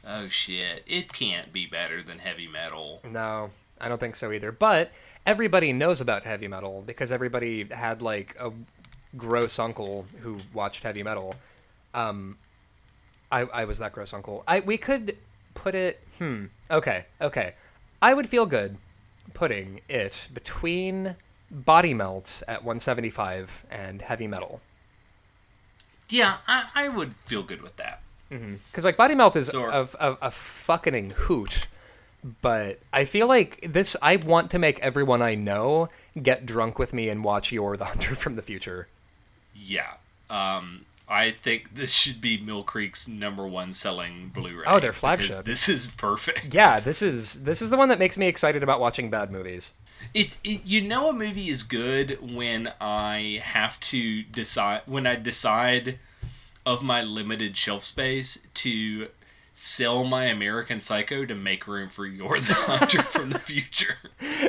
oh shit! It can't be better than heavy metal. No, I don't think so either. But everybody knows about heavy metal because everybody had like a gross uncle who watched heavy metal. Um, I I was that gross uncle. I we could put it. Hmm. Okay. Okay. I would feel good putting it between Body Melt at 175 and Heavy Metal. Yeah, I, I would feel good with that. Because like Body Melt is Sure. a, a, a fucking hoot, but I feel like this. I want to make everyone I know get drunk with me and watch Yor the Hunter from the Future. Yeah. Um, I think this should be Mill Creek's number one selling Blu-ray. Oh, their flagship. This is perfect. Yeah, this is this is the one that makes me excited about watching bad movies. It, it you know a movie is good when I have to decide when I decide of my limited shelf space to sell my American Psycho to make room for Yor [LAUGHS] the Hunter from the Future.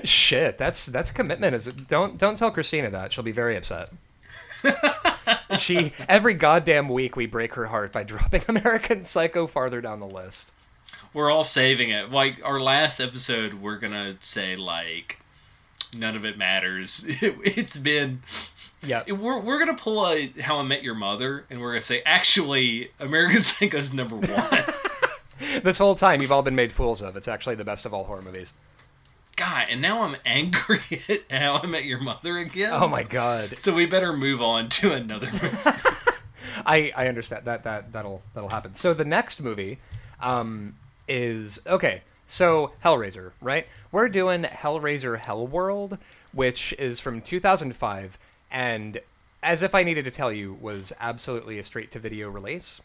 Shit, that's that's commitment. Is don't don't tell Christina that she'll be very upset. [LAUGHS] [LAUGHS] she every goddamn week we break her heart by dropping [LAUGHS] American Psycho farther down the list. We're all saving it. Like our last episode, we're gonna say like none of it matters. [LAUGHS] it's been Yeah, we're we're gonna pull a How I Met Your Mother, and we're gonna say actually American Psycho's number one. this whole time you've all been made fools of. It's actually the best of all horror movies. God, and now I'm angry [LAUGHS] at how I met your mother again. Oh my god. So we better move on to another movie. [LAUGHS] I I understand that that that'll that'll happen. So the next movie um is okay. So Hellraiser, right? We're doing Hellraiser Hellworld, which is from 2005 and as if I needed to tell you was absolutely a straight to video release.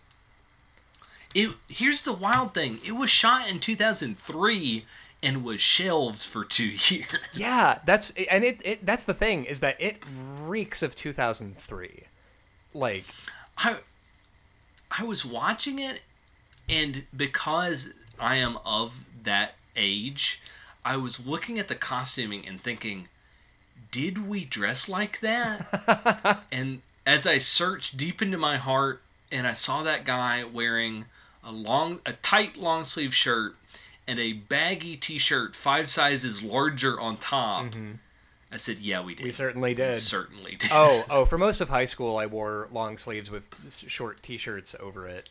it here's the wild thing. It was shot in 2003 and was shelved for 2 [LAUGHS] years. Yeah, that's and it, it that's the thing is that it reeks of 2003. Like I I was watching it and because I am of that age, I was looking at the costuming and thinking, did we dress like that? [LAUGHS] and as I searched deep into my heart and I saw that guy wearing a long a tight long sleeve shirt and a baggy t-shirt 5 sizes larger on top. Mm-hmm. I said, "Yeah, we did." we certainly did. certainly did. oh, oh, for [LAUGHS] most of high school I wore long sleeves with short t-shirts over it.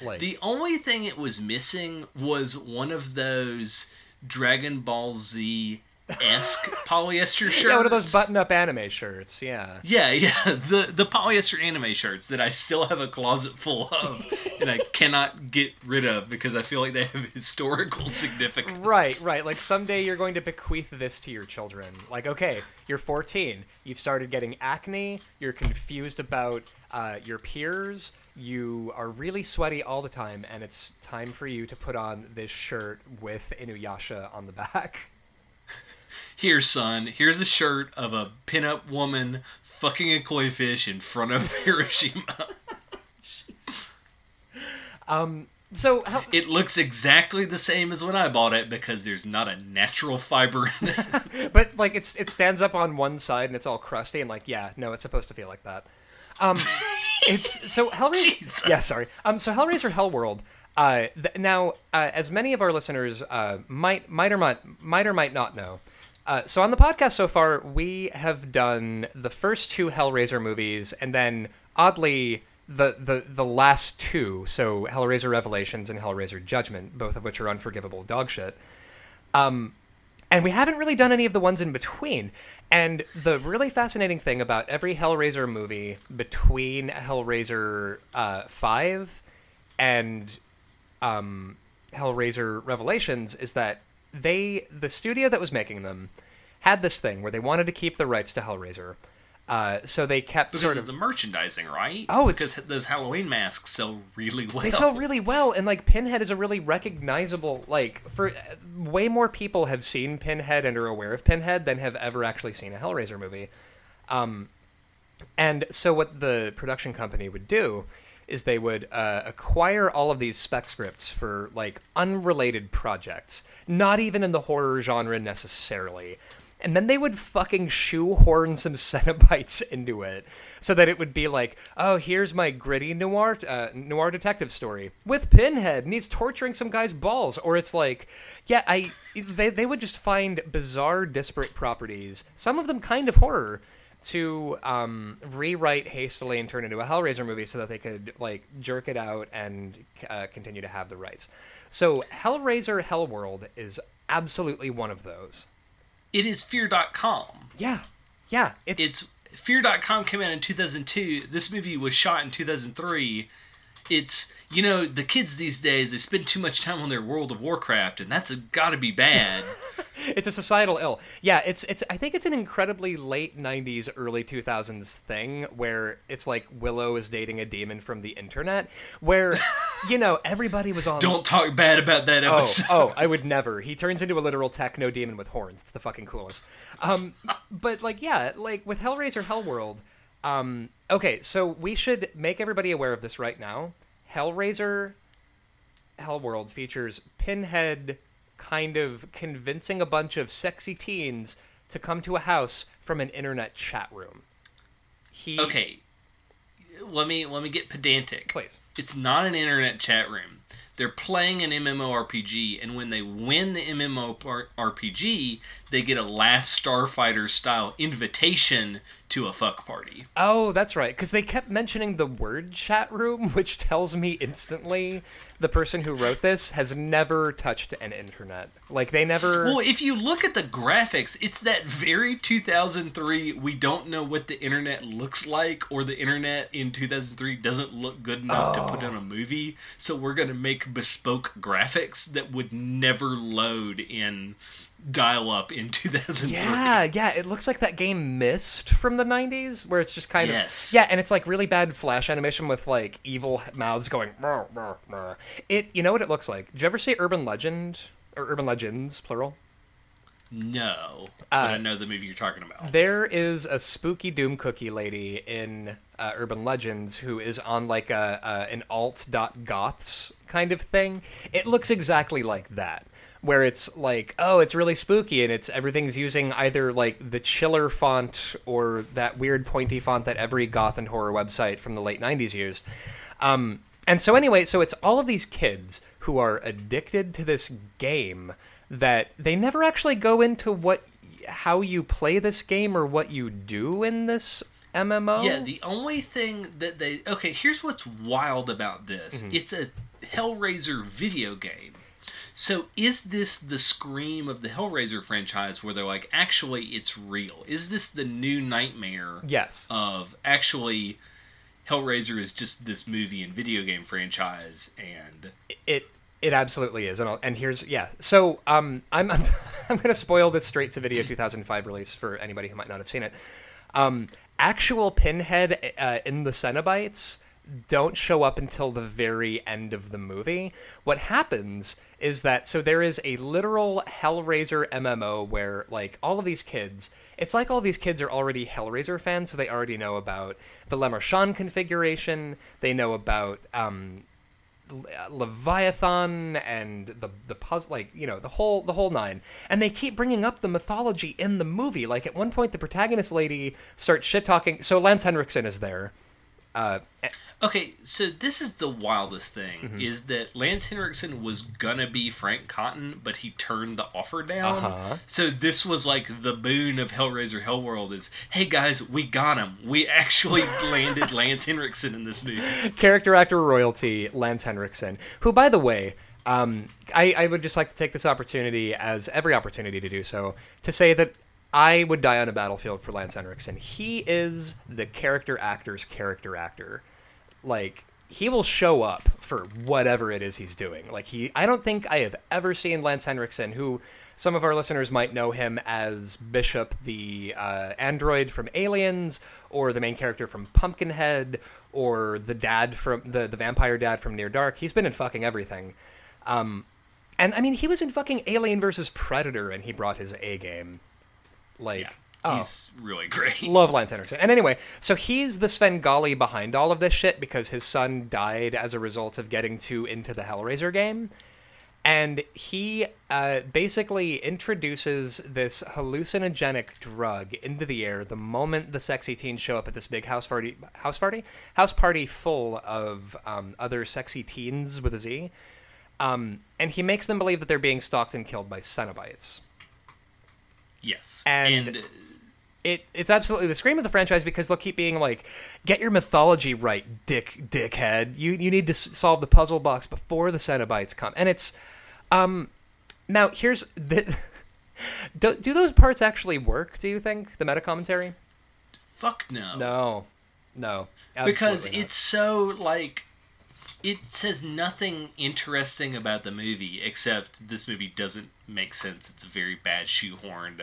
Like The only thing it was missing was one of those Dragon Ball Z esque [LAUGHS] polyester shirts. yeah, one of those button-up anime shirts. Yeah. Yeah, yeah, [LAUGHS] the the polyester anime shirts that I still have a closet full of, [LAUGHS] and I cannot get rid of because I feel like they have historical significance. Right, right. Like someday you're going to bequeath this to your children. Like, okay, you're 14, you've started getting acne, you're confused about uh, your peers, you are really sweaty all the time, and it's time for you to put on this shirt with Inuyasha on the back. Here, son, here's a shirt of a pinup woman fucking a koi fish in front of [LAUGHS] Hiroshima. [LAUGHS] So, how, It looks exactly the same as when I bought it because there's not a natural fiber in it. [LAUGHS] but like it's it stands up on one side and it's all crusty and like yeah, no, it's supposed to feel like that. Um, it's so Hellraiser. Jesus. Yeah, sorry. Um, so Hellraiser Hellworld. Uh, th- now, uh, as many of our listeners uh, might might or might might or might not know. Uh, so on the podcast so far, we have done the first two Hellraiser movies, and then oddly the the the last two. So Hellraiser Revelations and Hellraiser Judgment, both of which are unforgivable dog shit and we haven't really done any of the ones in between. And the really fascinating thing about every Hellraiser movie between Hellraiser uh, five and um, Hellraiser Revelations is that they the studio that was making them had this thing where they wanted to keep the rights to Hellraiser. Uh, so they kept Because sort of of the merchandising, right? Oh, it's- because those Halloween masks sell really well. They sell really well, and like Pinhead is a really recognizable like for uh, way more people have seen Pinhead and are aware of Pinhead than have ever actually seen a Hellraiser movie. Um, and so what the production company would do is they would uh, acquire all of these spec scripts for like unrelated projects, not even in the horror genre necessarily. And then they would fucking shoehorn some [LAUGHS] Cenobites into it, so that it would be like, oh, here's my gritty noir uh, noir detective story with Pinhead, and he's torturing some guy's balls. Or it's like, yeah, I they they would just find bizarre, disparate properties, some of them kind of horror, to um, rewrite hastily and turn into a Hellraiser movie so that they could like jerk it out and uh, continue to have the rights. So Hellraiser Hellworld is absolutely one of those. It is Fear.com. Yeah, yeah, it's, It's Fear.com came out in 2002. This movie was shot in 2003. It's you know the kids these days they spend too much time on their World of Warcraft, and that's got to be bad. [LAUGHS] it's a societal ill. Yeah, it's it's. I think it's an incredibly late '90s, early 2000s thing where it's like Willow is dating a demon from the internet, where [LAUGHS] you know everybody was on. Don't talk bad about that Oh, episode. oh, I [LAUGHS] would never. He turns into a literal techno demon with horns. It's the fucking coolest. Um, but like, yeah, like with Hellraiser Hellworld. Um, okay, so we should make everybody aware of this right now. Hellraiser Hellworld features Pinhead kind of convincing a bunch of sexy teens to come to a house from an internet chat room. He Okay, let me let me get pedantic. Please. It's not an internet chat room. They're playing an MMORPG, and when they win the MMORPG, they get a Last Starfighter style invitation to a fuck party. Oh, that's right. Because they kept mentioning the word chat room, [LAUGHS] which tells me instantly the person who wrote this has never touched an internet. Like they never. Well, if you look at the graphics, it's that very 2003. We don't know what the internet looks like, or the internet in 2003 doesn't look good enough to put on a movie. So we're gonna make bespoke graphics that would never load in dial up in [LAUGHS] 2003. Yeah, yeah, it looks like that game Myst from the 90s where it's just kind Yes. of Yeah, and it's like really bad flash animation with like evil mouths going "Brr, brr, brr." It you know what it looks like? Did you ever see Urban Legend or Urban Legends plural? No, Uh, I know the movie you're talking about. There is a spooky doom cookie lady in uh, Urban Legends who is on like a, a an alt.goths kind of thing. It looks exactly like that, where it's like, oh, it's really spooky, and it's everything's using either like the chiller font or that weird pointy font that every goth and horror website from the late '90s used. Um, and so anyway, so it's all of these kids who are addicted to this game that they never actually go into what how you play this game or what you do in this MMO. Yeah, the only thing that they okay, here's what's wild about this. Mm-hmm. It's a Hellraiser video game. So is this the scream of the Hellraiser franchise where they're like, actually it's real? Is this the new nightmare yes. of actually Hellraiser is just this movie and video game franchise and it it absolutely is and, I'll, and here's yeah so um i'm [LAUGHS] i'm, I'm going to spoil this straight to video 2005 release for anybody who might not have seen it um actual pinhead uh, in the cenobites don't show up until the very end of the movie what happens is that so there is a literal hellraiser mmo where like all of these kids it's like all these kids are already Hellraiser fans, so they already know about the Lemarchand configuration. They know about um, Leviathan and the the puzzle, like you know the whole the whole nine. And they keep bringing up the mythology in the movie. Like at one point, the protagonist lady starts shit talking. So Lance Henriksen is there. Uh, Okay, so this is the wildest thing Mm-hmm. is that Lance Henriksen was gonna be Frank Cotton, but he turned the offer down. Uh-huh. So this was like the boon of Hellraiser Hellworld is, hey guys, we got him. We actually [LAUGHS] landed Lance Henriksen in this movie. character actor royalty Lance Henriksen, who, by the way, um, I, I would just like to take this opportunity, as every opportunity to do so, to say that I would die on a battlefield for Lance Henriksen. He is the character actor's character actor. Like, he will show up for whatever it is he's doing. Like, he, I don't think I have ever seen Lance Henriksen, who some of our listeners might know him as Bishop, the uh, android from Aliens, or the main character from Pumpkinhead, or the dad from the the vampire dad from Near Dark. He's been in fucking everything. Um, and I mean, he was in fucking Alien versus Predator, and he brought his A game. Like, oh, He's really great. [LAUGHS] love Lance Henriksen. And anyway, so he's the Svengali behind all of this shit because his son died as a result of getting too into the Hellraiser game. And he uh, basically introduces this hallucinogenic drug into the air the moment the sexy teens show up at this big house party, house party, house party full of um, other sexy teens with a Z. Um, and he makes them believe that they're being stalked and killed by Cenobites. Yes. And- and it it's absolutely the scream of the franchise because they'll keep being like, get your mythology right, dick dickhead. You you need to s- solve the puzzle box before the Cenobites come, and it's um now here's the. [LAUGHS] Do, do those parts actually work? Do you think the meta commentary? fuck no. No, no, because not. it's so like it says nothing interesting about the movie except this movie doesn't make sense. It's a very bad shoehorned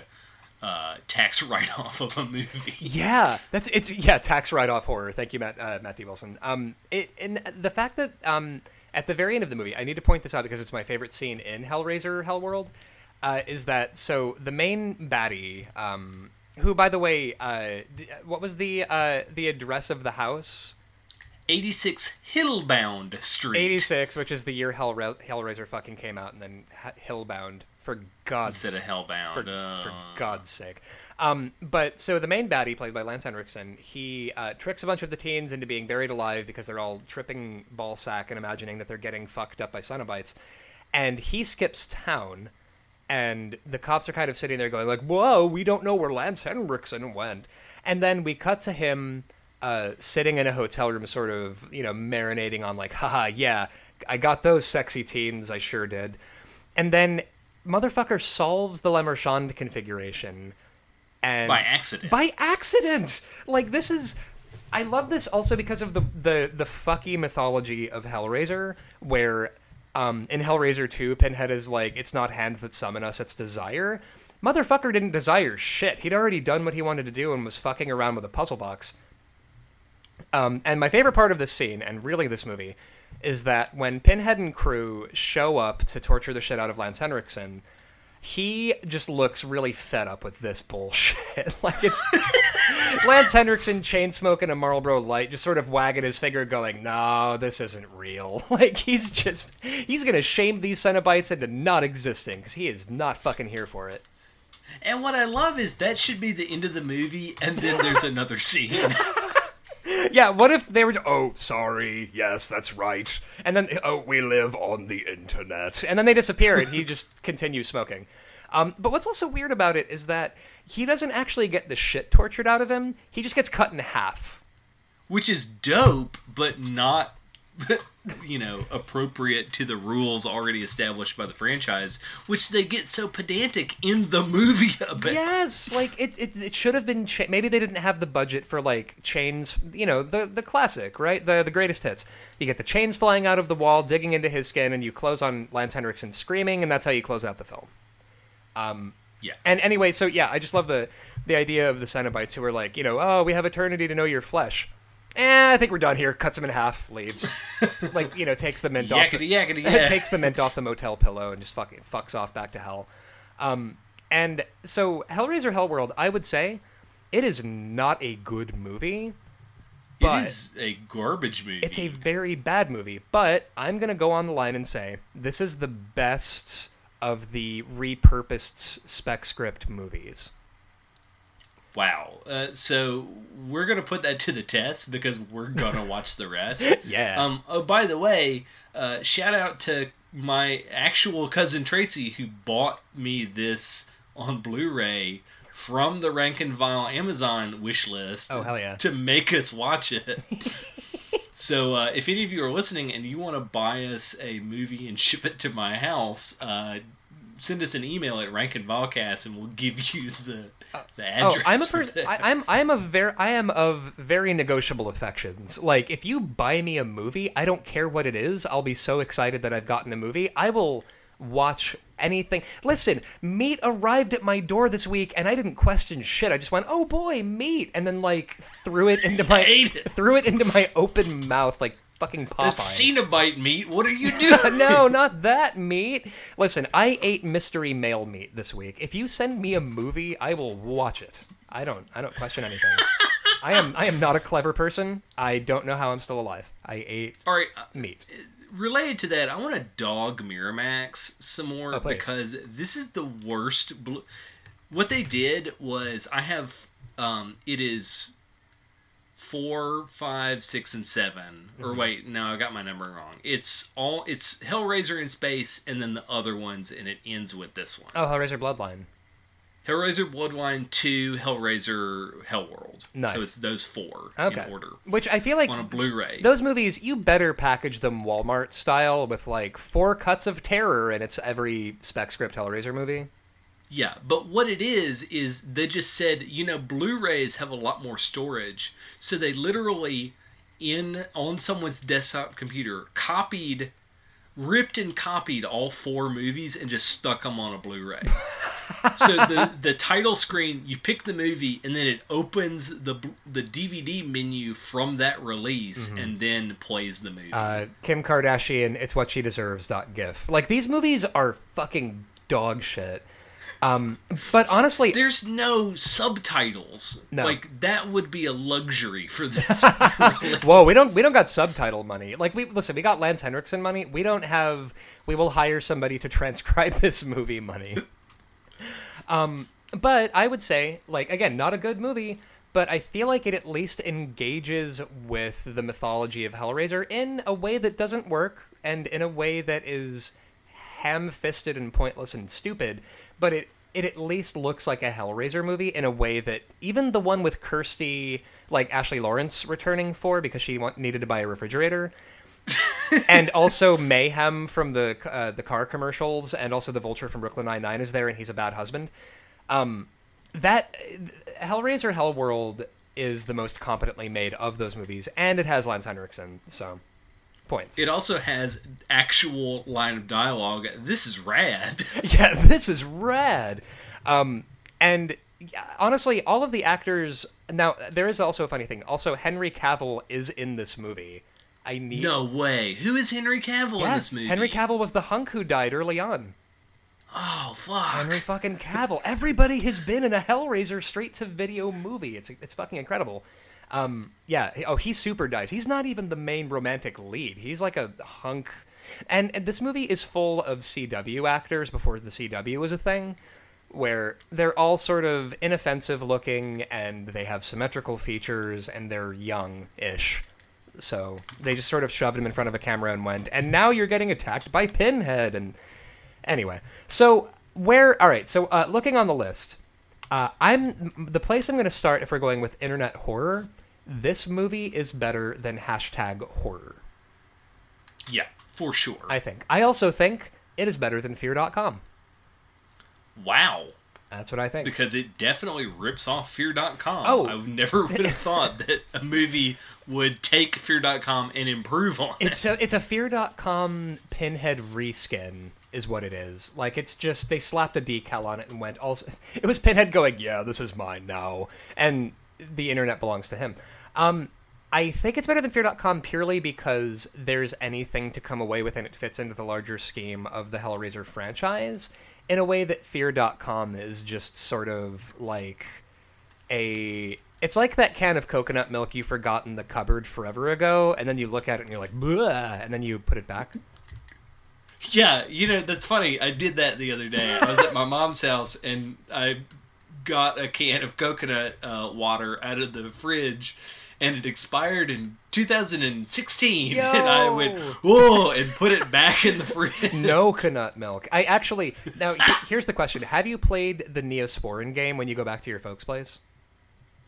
uh, tax [LAUGHS] write-off of a movie. Yeah, that's it's yeah tax write off horror. Thank you, Matt uh, Matt D. Wilson. Um, it and the fact that um at the very end of the movie, I need to point this out because it's my favorite scene in Hellraiser Hellworld. Uh, is that so? The main baddie, um, who by the way, uh, th- what was the uh the address of the house? 86 Hillbound Street. Eighty six, which is the year Hellra- Hellraiser fucking came out, and then H- Hillbound for God's sake. instead of Hellbound. for, uh, for God's sake. Um, but so the main baddie, played by Lance Henriksen, he uh, tricks a bunch of the teens into being buried alive because they're all tripping ball sack and imagining that they're getting fucked up by Cenobites. And he skips town, and the cops are kind of sitting there going like, "Whoa, we don't know where Lance Henriksen went." and then we cut to him uh, sitting in a hotel room, sort of you know marinating on like, haha, yeah, I got those sexy teens, I sure did, and then motherfucker solves the Lemarchand configuration, and By accident. by accident. Like this is I love this also because of the the the fucky mythology of Hellraiser where um in Hellraiser 2 Pinhead is like it's not hands that summon us it's desire. Motherfucker didn't desire shit. He'd already done what he wanted to do and was fucking around with a puzzle box. Um, and my favorite part of this scene, and really this movie, is that when Pinhead and crew show up to torture the shit out of Lance Henriksen, he just looks really fed up with this bullshit. [LAUGHS] like it's [LAUGHS] Lance Henriksen chain smoking a Marlboro Light, just sort of wagging his finger, going, "No, this isn't real." [LAUGHS] Like he's just he's gonna shame these Cenobites into not existing because he is not fucking here for it. And what I love is that should be the end of the movie, and then there's another scene. Yeah, what if they were? Oh, sorry. Yes, that's right. And then, oh, we live on the internet. And then they disappear, and he just [LAUGHS] continues smoking. Um, but what's also weird about it is that he doesn't actually get the shit tortured out of him. He just gets cut in half. which is dope, but not, [LAUGHS] you know, appropriate to the rules already established by the franchise, which they get so pedantic in the movie [LAUGHS] about. Yes, like it. It, it should have been. Cha- Maybe they didn't have the budget for like chains. You know, the the classic, right? The the greatest hits. You get the chains flying out of the wall, digging into his skin, and you close on Lance Henriksen screaming, and that's how you close out the film. Um, Yeah. And anyway, so yeah, I just love the the idea of the Cenobites who are like, you know, oh, we have eternity to know your flesh. Eh, I think we're done here. Cuts him in half, leaves. [LAUGHS] like, you know, takes the mint off. The, Yakety [LAUGHS] yeah. takes the mint off the motel pillow and just fucking fucks off back to hell. Um, and so Hellraiser Hellworld, I would say, it is not a good movie. but- it is a garbage movie. It's a very bad movie, but I'm gonna go on the line and say this is the best of the repurposed spec script movies. Wow. Uh, so we're gonna put that to the test because we're gonna [LAUGHS] watch the rest. Yeah. Um. Oh, by the way, uh, shout out to my actual cousin Tracy who bought me this on Blu-ray from the Rank and File Amazon wish list. Oh, hell yeah. To make us watch it. [LAUGHS] so uh, if any of you are listening and you want to buy us a movie and ship it to my house, uh, send us an email at Rank and Filecast and we'll give you the [LAUGHS] the Oh. I'm a person. I'm I'm a very I am of very negotiable affections. Like if you buy me a movie, I don't care what it is. I'll be so excited that I've gotten a movie. I will watch anything. Listen, meat arrived at my door this week, and I didn't question shit. I just went, "Oh boy, meat," and then like threw it into my [LAUGHS] it. threw it into my open mouth like fucking Popeye. That's Cenobite meat. What are you [LAUGHS] doing? no, not that meat. Listen, I ate mystery male meat this week. If you send me a movie, I will watch it. I don't I don't question anything. [LAUGHS] I am I am not a clever person. I don't know how I'm still alive. I ate All right. uh, meat. related to that, I want to dog Miramax some more Oh, because this is the worst. Blu- what they did was I have um, it is four, five, six, and 7 Or Mm-hmm. wait, no, I got my number wrong. It's all it's Hellraiser in space, and then the other ones, and it ends with this one. Oh, Hellraiser Bloodline. Hellraiser Bloodline two, Hellraiser Hellworld. Nice. So it's those four Okay. in order Which I feel like on a Blu-ray. those movies you better package them Walmart style with like four cuts of terror and it's every spec script Hellraiser movie. Yeah, but what it is is they just said, you know, Blu-rays have a lot more storage, so they literally in on someone's desktop computer copied ripped and copied all four movies and just stuck them on a Blu-ray. [LAUGHS] so the the title screen, you pick the movie and then it opens the the DVD menu from that release and then plays the movie. Uh, Kim Kardashian, it's what she deserves. Dot gif. Like these movies are fucking dog shit. Um, but honestly, There's no subtitles. No. Like that would be a luxury for this. [LAUGHS] Whoa, we don't we don't got subtitle money. Like we listen, we got Lance Henriksen money. We don't have. We will hire somebody to transcribe [LAUGHS] this movie money. um, but I would say, like again, not a good movie, but I feel like it at least engages with the mythology of Hellraiser in a way that doesn't work, and in a way that is ham-fisted and pointless and stupid. But it it at least looks like a Hellraiser movie in a way that even the one with Kirsty, like Ashley Laurence, returning for because she want, needed to buy a refrigerator, [LAUGHS] and also Mayhem from the uh, the car commercials, and also the Vulture from Brooklyn Nine Nine is there, and he's a bad husband. Um, that Hellraiser Hellworld is the most competently made of those movies, and it has Lance Henriksen, so points. It also has actual line of dialogue. This is rad. [LAUGHS] yeah, this is rad. Um, and honestly, all of the actors. Now, there is also a funny thing. Also, Henry Cavill is in this movie. I need. No way. Who is Henry Cavill Yeah, in this movie? Henry Cavill was the hunk who died early on. Oh fuck. Henry fucking Cavill. Everybody has been in a Hellraiser straight to video movie. It's it's fucking incredible. Um, yeah. Oh, he super dies. He's not even the main romantic lead. He's like a hunk. And, and this movie is full of CW actors before the CW was a thing, where they're all sort of inoffensive looking and they have symmetrical features and they're young-ish. So they just sort of shoved him in front of a camera and went, and now you're getting attacked by Pinhead. And anyway, so where? All right. So uh, looking on the list, uh, I'm the place I'm going to start if we're going with internet horror. This movie is better than hashtag horror. Yeah, for sure. I think. I also think it is better than Fear.com. wow. That's what I think. Because it definitely rips off Fear.com. Oh. I never [LAUGHS] would have thought that a movie would take Fear.com and improve on it. It's a it's a Fear.com Pinhead reskin is what it is. Like it's just they slapped a decal on it and went also [LAUGHS] it was Pinhead going, "Yeah, this is mine now." And the internet belongs to him. Um I think it's better than Fear.com purely because there's anything to come away with and it fits into the larger scheme of the Hellraiser franchise in a way that Fear.com is just sort of like a it's like that can of coconut milk you forgot in the cupboard forever ago, and then you look at it and you're like, Bleh, and then you put it back. Yeah, you know, that's funny. I did that the other day. I was at my mom's house and I got a can of coconut uh, water out of the fridge and it expired in 2016. [LAUGHS] And I went, Yo. whoa, and put it back in the fridge. No coconut milk. I actually now here's the question: Have you played the Neosporin game when you go back to your folks' place,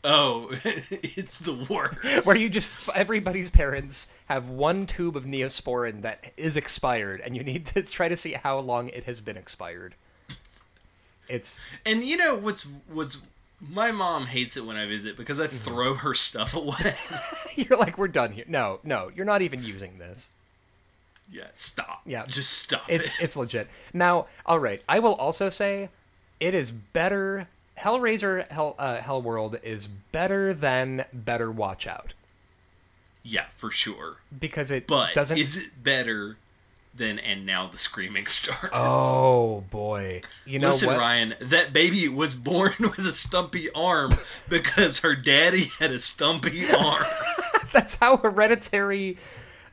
Oh, [LAUGHS] it's the worst. [LAUGHS] where you just everybody's parents have one tube of Neosporin that is expired, and you need to [LAUGHS] try to see how long it has been expired. It's And you know what's what's my mom hates it when I visit because I Mm-hmm. throw her stuff away. you're like we're done here. No, no, you're not even using this. yeah, stop. Yeah. just stop It's it. it's legit. Now, all right. I will also say, it is better. Hellraiser Hell uh, Hellworld is better than Better Watch Out Yeah, for sure. because it But doesn't. is it better than and now the screaming starts? oh boy, you know Listen, what? Ryan, that baby was born [LAUGHS] with a stumpy arm because her daddy had a stumpy arm. [LAUGHS] That's how hereditary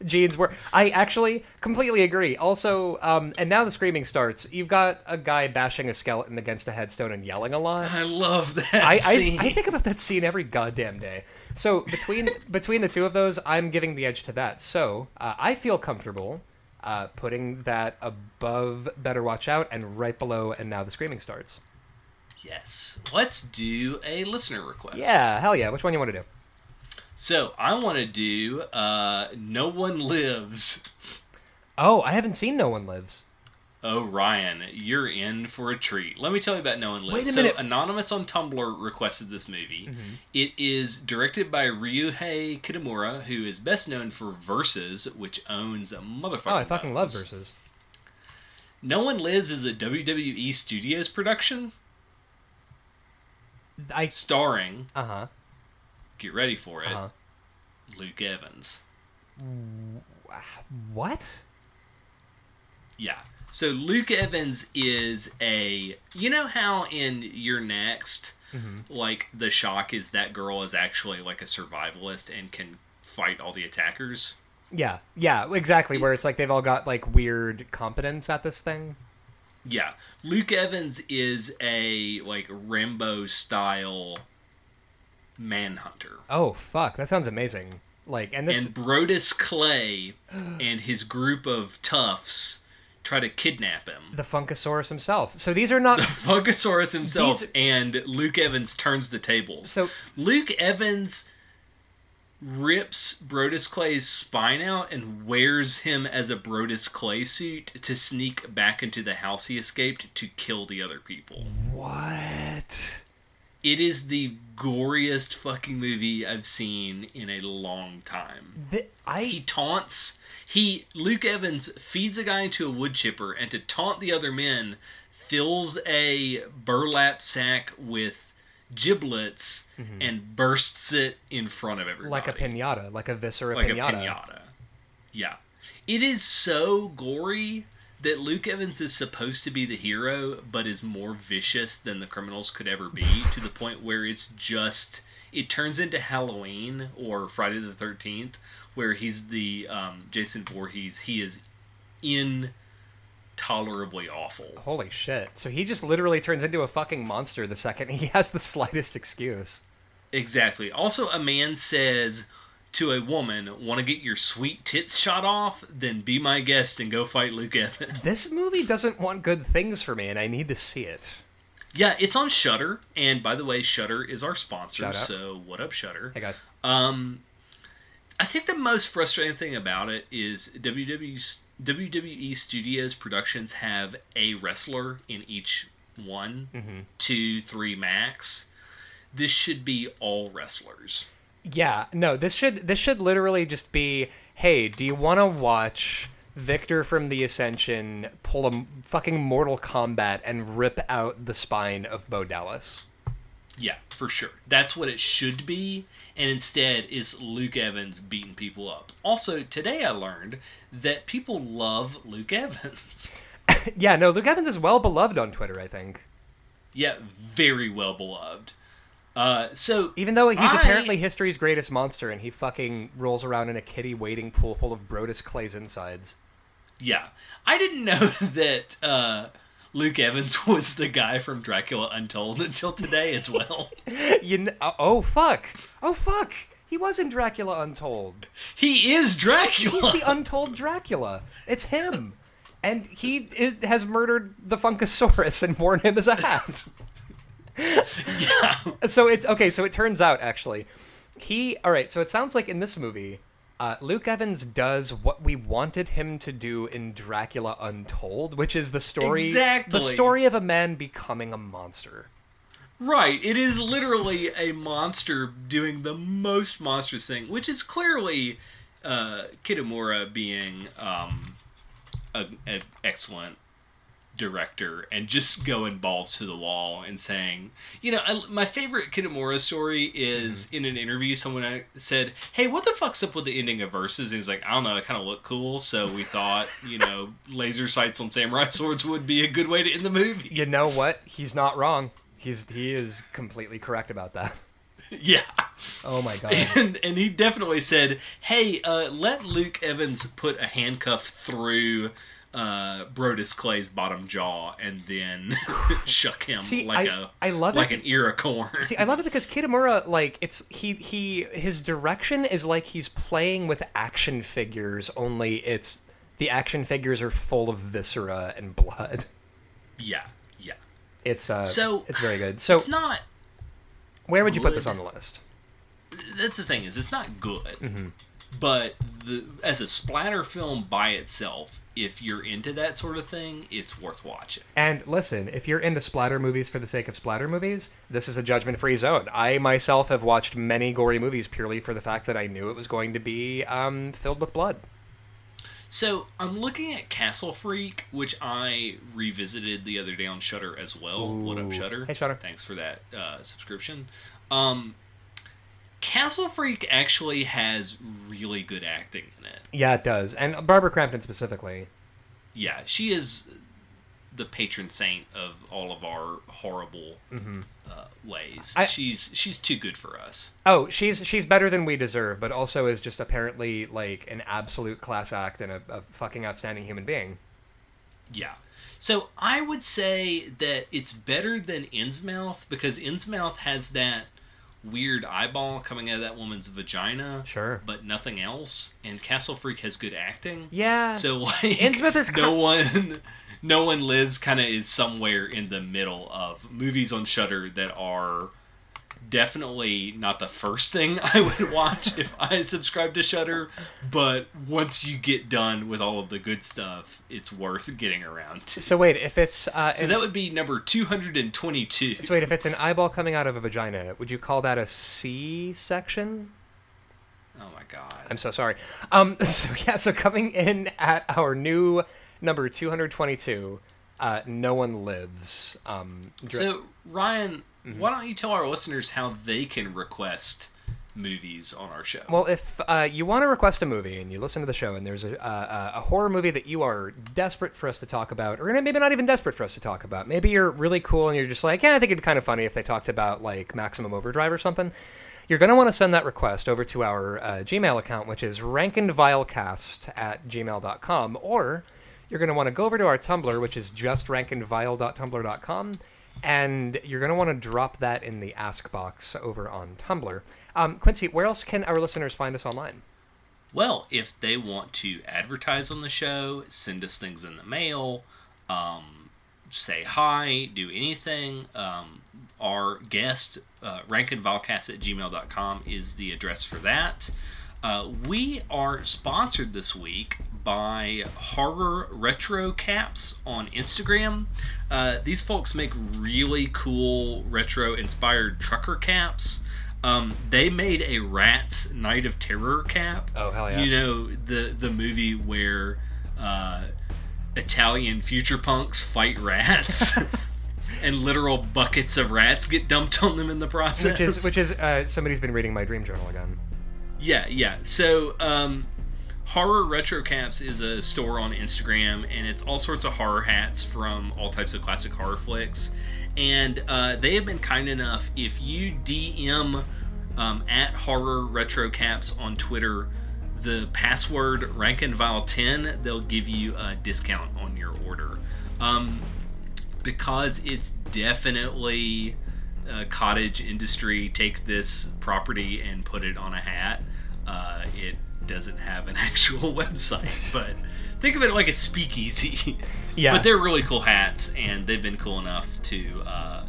genes work. I actually completely agree. Also, um, and now the screaming starts. You've got a guy bashing a skeleton against a headstone and yelling a lot. I love that I, scene. I, I think about that scene every goddamn day. So between [LAUGHS] between the two of those, I'm giving the edge to that. So uh, I feel comfortable uh, putting that above Better Watch Out and right below And Now the Screaming Starts. yes. Let's do a listener request. Yeah, hell yeah. Which one you want to do? So I want to do uh, "No One Lives." Oh, I haven't seen No One Lives. Oh, Ryan, you're in for a treat. Let me tell you about No One Lives. Wait a so, minute. Anonymous on Tumblr requested this movie. Mm-hmm. It is directed by Ryuhei Kitamura, who is best known for Versus, which owns a motherfucker. Oh, I fucking love Versus. Versus. No One Lives is a WWE Studios production I starring, uh huh get ready for it, uh huh. Luke Evans. What? Yeah. So Luke Evans is a. You know how in You're Next, Mm-hmm. like the shock is that girl is actually like a survivalist and can fight all the attackers. Yeah, yeah, exactly. Where it's like they've all got like weird competence at this thing. Yeah, Luke Evans is a like Rambo style manhunter. Oh fuck, that sounds amazing. Like, and this and Brodus Clay [GASPS] and his group of toughs try to kidnap him. The Funkasaurus himself. So these are not. The Funkasaurus himself These- and Luke Evans turns the tables. So Luke Evans rips Brodus Clay's spine out and wears him as a Brodus Clay suit to sneak back into the house he escaped to kill the other people. what? It is the goriest fucking movie I've seen in a long time. The, He taunts he Luke Evans feeds a guy into a wood chipper and to taunt the other men fills a burlap sack with giblets mm-hmm. and bursts it in front of everybody like a pinata, like a viscera like pinata. a pinata. Yeah. It is so gory that Luke Evans is supposed to be the hero, but is more vicious than the criminals could ever be, to the point where it's just it turns into Halloween or Friday the Thirteenth, where he's the um, Jason Voorhees. He is intolerably awful. Holy shit! So he just literally turns into a fucking monster the second he [LAUGHS] has the slightest excuse. Exactly. Also, a man says to a woman, "Want to get your sweet tits shot off? Then be my guest and go fight Luke Evans." [LAUGHS] This movie doesn't want good things for me, and I need to see it. Yeah, it's on Shudder, and by the way, Shudder is our sponsor. So what up, Shudder? Hey guys. Um, I think the most frustrating thing about it is WWE WWE Studios productions have a wrestler in each one, Mm-hmm. two, three max. This should be all wrestlers. Yeah, no, this should this should literally just be, hey, do you want to watch Victor from the Ascension pull a fucking Mortal Kombat and rip out the spine of Bo Dallas? Yeah, for sure. That's what it should be, and instead is Luke Evans beating people up. Also, today I learned that people love Luke Evans. [LAUGHS] [LAUGHS] yeah, no, Luke Evans is well beloved on Twitter, I think. Yeah, very well beloved. Uh, so Even though he's I- apparently history's greatest monster and he fucking rolls around in a kitty wading pool full of Brodus Clay's insides. yeah, I didn't know [LAUGHS] that uh, Luke Evans [LAUGHS] was the guy from Dracula Untold until today as well. [LAUGHS] You kn- oh, fuck. Oh fuck. He was in Dracula Untold. he is Dracula. He's the untold Dracula. It's him. And he i has murdered the Funkasaurus and worn him as a hat. Yeah. [LAUGHS] So it's okay. So it turns out actually, he. All right. So it sounds like in this movie, uh, Luke Evans does what we wanted him to do in Dracula Untold, which is the story, Exactly. the story of a man becoming a monster. Right. It is literally a monster doing the most monstrous thing, which is clearly uh, Kitamura being um, an excellent director and just going balls to the wall and saying, you know, I, my favorite Kitamura story is Mm-hmm. in an interview, someone uh, said, Hey, what the fuck's up with the ending of Versus? And he's like, I don't know, it kind of looked cool. So we thought, you know, [LAUGHS] laser sights on samurai swords would be a good way to end the movie. You know what? He's not wrong. He's he is completely correct about that. [LAUGHS] yeah. Oh my god. and and he definitely said, "Hey, uh, let Luke Evans put a handcuff through uh, Brodus Clay's bottom jaw and then [LAUGHS] [LAUGHS] shuck him See, like I- a I love like it an ear of corn." See, I love it because [LAUGHS] Kitamura, like, it's he he his direction is like he's playing with action figures. Only it's the action figures are full of viscera and blood. yeah, yeah. It's uh, So, it's very good. So, it's not. where would you put this on the list? That's the thing is, it's not good. Mm-hmm. But the as a splatter film by itself, if you're into that sort of thing, it's worth watching. And listen, if you're into splatter movies for the sake of splatter movies, this is a judgment-free zone. I myself have watched many gory movies purely for the fact that I knew it was going to be um, filled with blood. So I'm looking at Castle Freak, which I revisited the other day on Shudder as well. What up, Shudder? Hey, Shudder. Thanks for that uh, subscription. Um, Castle Freak actually has really good acting in it. Yeah, it does, and Barbara Crampton specifically. Yeah, she is the patron saint of all of our horrible uh, ways. Mm-hmm. I- she's she's too good for us. Oh, she's she's better than we deserve, but also is just apparently like an absolute class act and a, a fucking outstanding human being. Yeah. So I would say that it's better than Innsmouth because Innsmouth has that weird eyeball coming out of that woman's vagina, Sure. but nothing else. And Castle Freak has good acting. Yeah. So [LAUGHS] like Innsmouth is no one no one lives kind of is somewhere in the middle of movies on Shudder that are definitely not the first thing [LAUGHS] I would watch if I subscribed to Shudder, but once you get done with all of the good stuff, it's worth getting around to. so wait, if it's uh, So an- that would be number 222. so wait, if it's an eyeball coming out of a vagina, would you call that a C section? Oh my god. I'm so sorry. Um, [LAUGHS] so yeah, so coming in at our new number 222, uh, no one lives. Um, dir- So, Ryan, Mm-hmm. why don't you tell our listeners how they can request movies on our show? Well, if uh, you want to request a movie and you listen to the show and there's a, uh, a horror movie that you are desperate for us to talk about, or maybe not even desperate for us to talk about, maybe you're really cool and you're just like, yeah, I think it'd be kind of funny if they talked about like Maximum Overdrive or something. You're going to want to send that request over to our uh, Gmail account, which is rankandvilecast at gmail.com, or you're going to want to go over to our Tumblr, which is just rankandvile.tumblr.com, and you're going to want to drop that in the ask box over on Tumblr. Um, Quincy, where else can our listeners find us online? Well, if they want to advertise on the show, send us things in the mail, um, say hi, do anything, um, our guest, uh, rankandvilecast at gmail.com is the address for that. Uh, we are sponsored this week by Horror Retro Caps on Instagram. Uh, these folks make really cool retro inspired trucker caps. Um, they made a Rats Night of Terror cap. Oh, hell yeah. You know the the movie where uh, Italian future punks fight rats, [LAUGHS] [LAUGHS] and literal buckets of rats get dumped on them in the process. Which is which is uh, somebody's been reading my dream journal again. Yeah, yeah. So, um, Horror Retro Caps is a store on Instagram, and it's all sorts of horror hats from all types of classic horror flicks. And uh, they have been kind enough, if you DM um, at Horror Retro Caps on Twitter the password rankandvile10, they'll give you a discount on your order. Um, because it's definitely uh, cottage industry take this property and put it on a hat. Uh, it doesn't have an [LAUGHS] actual website, but think of it like a speakeasy. [LAUGHS] Yeah. But they're really cool hats, and they've been cool enough to uh,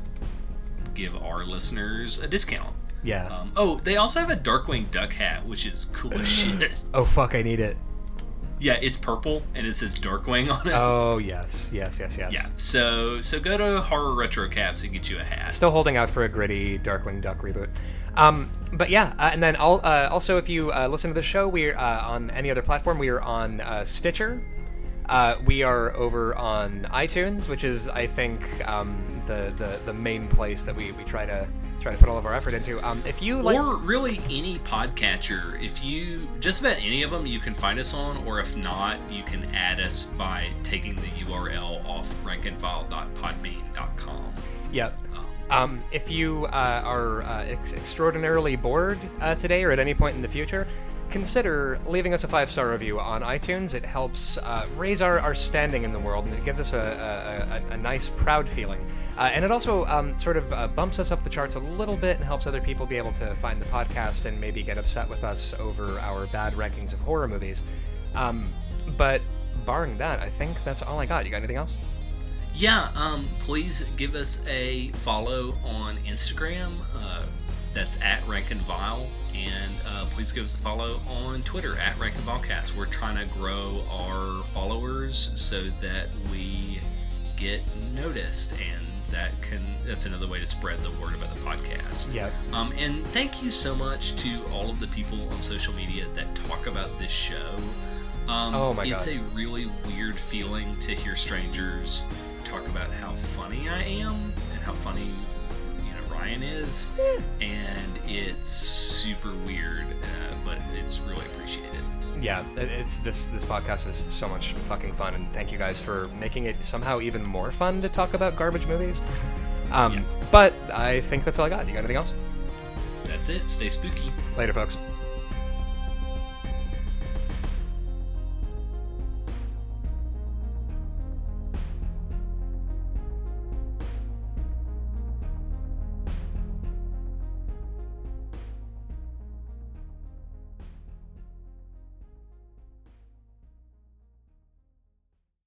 give our listeners a discount. Yeah. Um, oh, they also have a Darkwing Duck hat, which is cool as [GASPS] shit. oh fuck, I need it. Yeah, it's purple and it says Darkwing on it. Oh yes, yes, yes, yes. Yeah, so so go to Horror Retro Caps and get you a hat. Still holding out for a gritty Darkwing Duck reboot. Um, but yeah, uh, and then al- uh, also if you uh, listen to the show, we're uh, on any other platform. We are on uh, Stitcher. Uh, we are over on iTunes, which is I think um, the, the the main place that we, we try to try to put all of our effort into. Um, if you like, or really any podcatcher, if you just about any of them, you can find us on. Or if not, you can add us by taking the URL off rankandvile.podbean.com. Yep. Um, if you uh, are uh, ex- extraordinarily bored uh, today or at any point in the future, consider leaving us a five star review on iTunes. It helps uh, raise our, our standing in the world and it gives us a, a, a, a nice, proud feeling. Uh, and it also um, sort of uh, bumps us up the charts a little bit and helps other people be able to find the podcast and maybe get upset with us over our bad rankings of horror movies. Um, but barring that, I think that's all I got. You got anything else? Yeah, um, please give us a follow on Instagram. Uh, that's at rankandvile. And Vile, uh, please give us a follow on Twitter at Rank and rankandvilecast. We're trying to grow our followers so that we get noticed and that can that's another way to spread the word about the podcast Yep. um, and thank you so much to all of the people on social media that talk about this show um, Oh my it's God. a really weird feeling to hear strangers talk about how funny i am and how funny you know ryan is. And it's super weird uh, but it's really appreciated. Yeah it's this this podcast is so much fucking fun and thank you guys for making it somehow even more fun to talk about garbage movies. Um, Yeah. but i think that's all i got. You got anything else? That's it. Stay spooky. Later folks